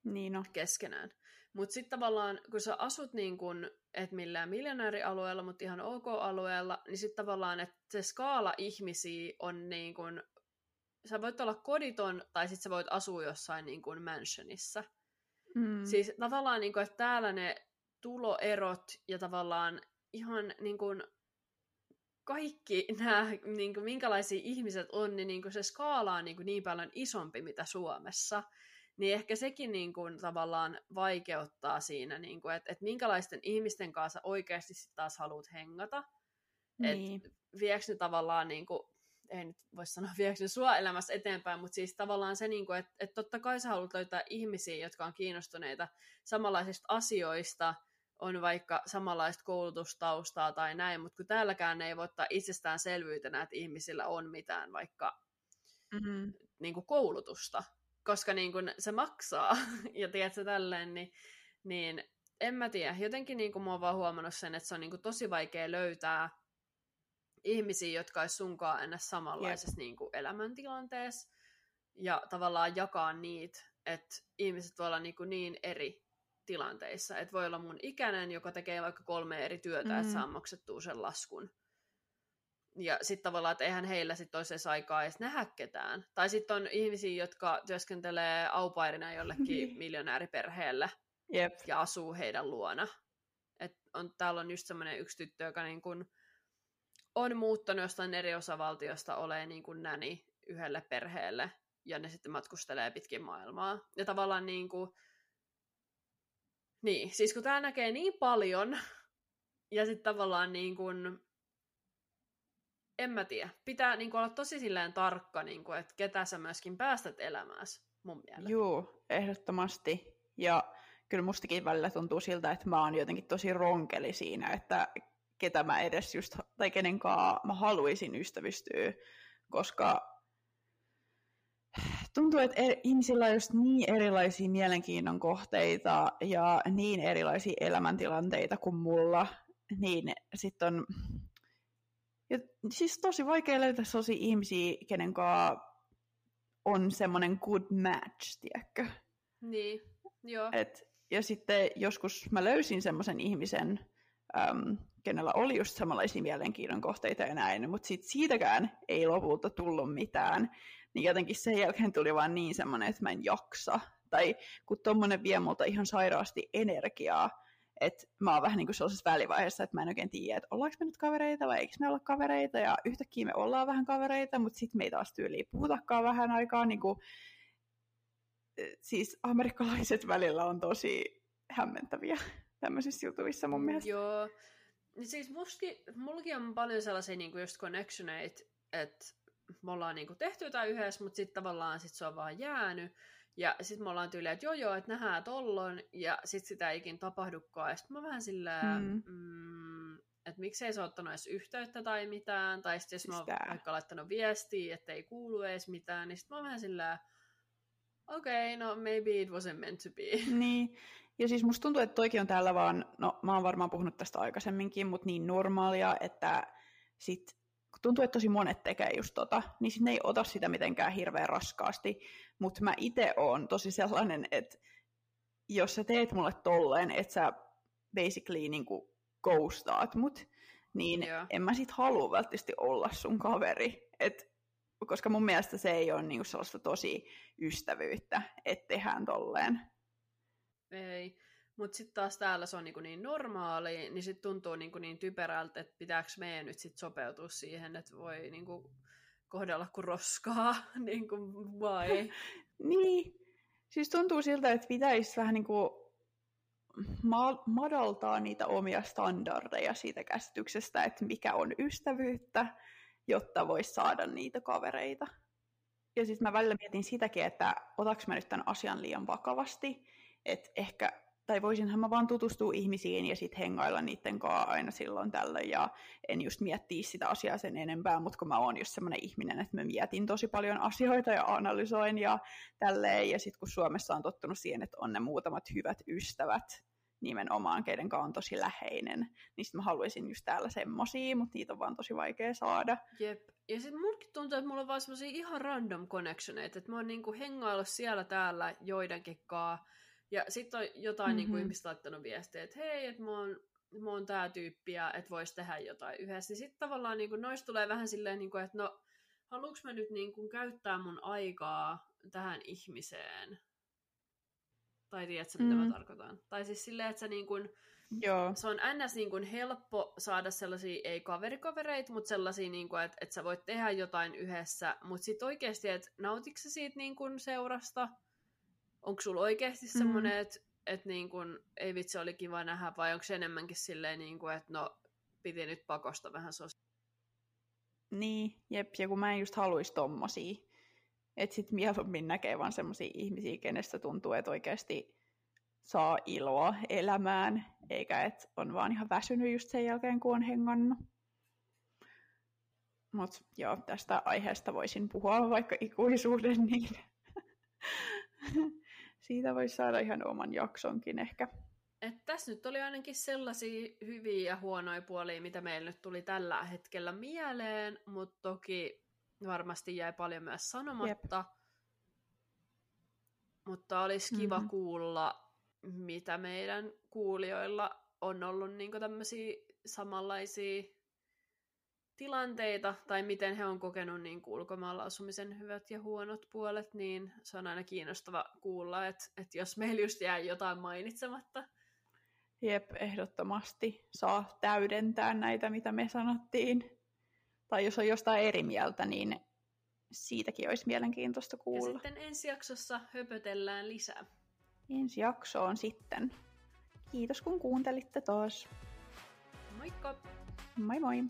Speaker 2: niin no.
Speaker 1: keskenään. Mutta sitten tavallaan, kun sä asut niin kun, et millään miljonäärialueella, mutta ihan ok-alueella, niin sitten tavallaan, että se skaala ihmisiä on niin kun, sä voit olla koditon, tai sitten sä voit asua jossain niin kun mansionissa. Mm. Siis tavallaan, niin kun, että täällä ne tuloerot ja tavallaan ihan niin kun, kaikki nämä, niin kuin, minkälaisia ihmiset on, niin, niin kuin se skaala on niin, kuin, niin paljon isompi mitä Suomessa. Niin ehkä sekin niin kuin, tavallaan vaikeuttaa siinä, niin kuin, että, että minkälaisten ihmisten kanssa oikeasti sit taas haluat hengata. Niin. Että viekö ne tavallaan, niin kuin, ei nyt voi sanoa viekö ne sua elämässä eteenpäin, mutta siis tavallaan se, niin kuin, että, että totta kai sä haluat löytää ihmisiä, jotka on kiinnostuneita samanlaisista asioista – on vaikka samanlaista koulutustaustaa tai näin, mutta kun täälläkään ei voi ottaa itsestäänselvyytenä, että ihmisillä on mitään vaikka mm-hmm. niin kuin koulutusta, koska niin kuin se maksaa, ja tiedätkö tälleen, niin, niin en mä tiedä, jotenkin niin kuin mä oon vaan huomannut sen, että se on niin kuin tosi vaikea löytää ihmisiä, jotka olisi sunkaan ennä samanlaisessa yep. niin kuin elämäntilanteessa, ja tavallaan jakaa niitä, että ihmiset voi olla niin, kuin niin eri tilanteissa. Että voi olla mun ikäinen, joka tekee vaikka kolme eri työtä, mm. että saa maksettua sen laskun. Ja sitten tavallaan, että eihän heillä sitten olisi edes aikaa edes nähdä ketään. Tai sitten on ihmisiä, jotka työskentelee aupairina jollekin miljonääriperheelle
Speaker 2: Jep.
Speaker 1: ja asuu heidän luona. Et on, täällä on just semmoinen yksi tyttö, joka niin kun on muuttanut jostain eri osavaltiosta olemaan niin kuin näni yhdelle perheelle, ja ne sitten matkustelee pitkin maailmaa. Ja tavallaan niin kuin, niin, siis kun tää näkee niin paljon, ja sitten tavallaan niin kuin, en mä tiedä, pitää niin olla tosi silleen tarkka, niin kuin, että ketä sä myöskin päästät elämääsi, mun mielestä.
Speaker 2: Joo, ehdottomasti. Ja kyllä mustakin välillä tuntuu siltä, että mä oon jotenkin tosi ronkeli siinä, että ketä mä edes just, tai kenenkaan mä haluaisin ystävystyä, koska tuntuu, että er, ihmisillä on just niin erilaisia mielenkiinnon kohteita ja niin erilaisia elämäntilanteita kuin mulla, niin sitten on ja siis tosi vaikea löytää sellaisia ihmisiä, kenen kanssa on semmoinen good match, tiedätkö?
Speaker 1: Niin. Joo.
Speaker 2: Et, ja sitten joskus mä löysin semmoisen ihmisen, äm, kenellä oli just samanlaisia mielenkiinnon kohteita ja näin, mutta sit siitäkään ei lopulta tullut mitään. Niin jotenkin sen jälkeen tuli vaan niin semmoinen, että mä en jaksa. Tai kun tommonen vie multa ihan sairaasti energiaa, että mä oon vähän niin kuin sellaisessa välivaiheessa, että mä en oikein tiedä, että ollaanko me nyt kavereita vai eikö me olla kavereita, ja yhtäkkiä me ollaan vähän kavereita, mutta sitten me ei taas tyyliin puhutakaan vähän aikaa, niin kuin, siis amerikkalaiset välillä on tosi hämmentäviä tämmöisissä jutuissa mun mielestä.
Speaker 1: Joo. Niin siis muski, mullakin on paljon sellaisia niin kuin just connectioneita, että me ollaan niin kuin tehty jotain yhdessä, mutta sitten tavallaan sit se on vaan jäänyt. Ja sitten me ollaan tyyliä, että joo joo, että nähdään tollon, ja sitten sitä ei ikin tapahdukaan. Ja sitten mä vähän sillä, mm. mm, että miksei se ottanut edes yhteyttä tai mitään, tai sitten jos
Speaker 2: Siis
Speaker 1: mä oon
Speaker 2: tää.
Speaker 1: vaikka laittanut viestiä, että ei kuulu edes mitään, niin sitten mä oon vähän sillä, okei, okay, no maybe it wasn't meant to be.
Speaker 2: Niin, ja siis musta tuntuu, että toikin on täällä vaan, no mä oon varmaan puhunut tästä aikaisemminkin, mutta niin normaalia, että sit kun tuntuu, että tosi monet tekee just tota, niin sit ne ei ota sitä mitenkään hirveän raskaasti, mutta mä itse oon tosi sellainen, että jos sä teet mulle tolleen, että sä basically niinku ghostaat mut, niin
Speaker 1: Joo.
Speaker 2: en mä sit halua välttämättä olla sun kaveri. Et, koska mun mielestä se ei ole niinku sellaista tosi ystävyyttä, että tehdään tolleen.
Speaker 1: Ei. Mutta sitten taas täällä se on niinku niin normaali, niin sitten tuntuu niinku niin typerältä, että pitääkö meidän nyt sit sopeutua siihen, että voi niinku kohdella kuin roskaa, niin kuin vai?
Speaker 2: Niin, siis tuntuu siltä, että pitäisi vähän niin kuin ma- madaltaa niitä omia standardeja siitä käsityksestä, että mikä on ystävyyttä, jotta voisi saada niitä kavereita. Ja siis mä välillä mietin sitäkin, että otaks mä nyt tämän asian liian vakavasti, että ehkä, tai voisinhan mä vaan tutustua ihmisiin ja sitten hengailla niiden kanssa aina silloin tällöin, ja en just miettiä sitä asiaa sen enempää, mutta kun mä oon just semmoinen ihminen, että mä mietin tosi paljon asioita ja analysoin ja tälleen, ja sitten kun Suomessa on tottunut siihen, että on ne muutamat hyvät ystävät, nimenomaan, keiden kanssa on tosi läheinen, niin sitten mä haluaisin just täällä semmosia, mutta niitä on vaan tosi vaikea saada.
Speaker 1: Jep. Ja sitten mulkin tuntuu, että mulla on vaan ihan random connectioneita, että mä oon niinku hengaillut siellä täällä joidenkin kaa, ja sitten on jotain mm-hmm. niinku
Speaker 2: Mhm.
Speaker 1: ihmistä laittanut viestiä, että hei, että mä oon, mä oon tää tyyppi ja että vois tehdä jotain yhdessä. Niin sitten tavallaan niinku noista tulee vähän silleen, niinku, että no, haluuks mä nyt niinku käyttää mun aikaa tähän ihmiseen? Tai tiedätkö, mitä
Speaker 2: Mm.
Speaker 1: mä tarkoitan? Tai siis silleen, että sä niin kuin,
Speaker 2: Joo,
Speaker 1: se on ns. Niin kuin helppo saada sellaisia, ei kaverikavereita, mutta sellaisia, niin kuin, että, että sä voit tehdä jotain yhdessä, mutta sitten oikeasti, että nautitko sä siitä niin kuin seurasta? Onko sulla oikeasti
Speaker 2: Mm.
Speaker 1: semmoinen, että, että niin kuin, ei vitsi, oli kiva nähdä, vai onko se enemmänkin silleen, niin kuin, että no, piti nyt pakosta vähän sos...
Speaker 2: niin, jep, ja kun mä en just haluaisi tommosia, että sit mieluummin näkee vaan semmosia ihmisiä, kenestä tuntuu, että oikeasti saa iloa elämään, eikä että on vaan ihan väsynyt just sen jälkeen, kun on hengannut. Mutta joo, tästä aiheesta voisin puhua vaikka ikuisuuden, niin siitä voisi saada ihan oman jaksonkin ehkä.
Speaker 1: Et tässä nyt oli ainakin sellaisia hyviä ja huonoja puolia, mitä meillä nyt tuli tällä hetkellä mieleen, mutta toki varmasti jäi paljon myös sanomatta. Mutta olisi kiva
Speaker 2: Mhm.
Speaker 1: mm-hmm. kuulla, mitä meidän kuulijoilla on ollut niin tämmöisiä samanlaisia tilanteita, tai miten he on kokenut niin ulkomailla asumisen hyvät ja huonot puolet, niin se on aina kiinnostava kuulla, että, että jos meillä just jää jotain mainitsematta,
Speaker 2: Jep, ehdottomasti saa täydentää näitä, mitä me sanottiin. Tai jos on jostain eri mieltä, niin siitäkin olisi mielenkiintoista
Speaker 1: Ja
Speaker 2: kuulla.
Speaker 1: sitten ensi jaksossa höpötellään lisää.
Speaker 2: Ensi jaksoon sitten. Kiitos kun kuuntelitte taas.
Speaker 1: Moikka!
Speaker 2: Moi moi!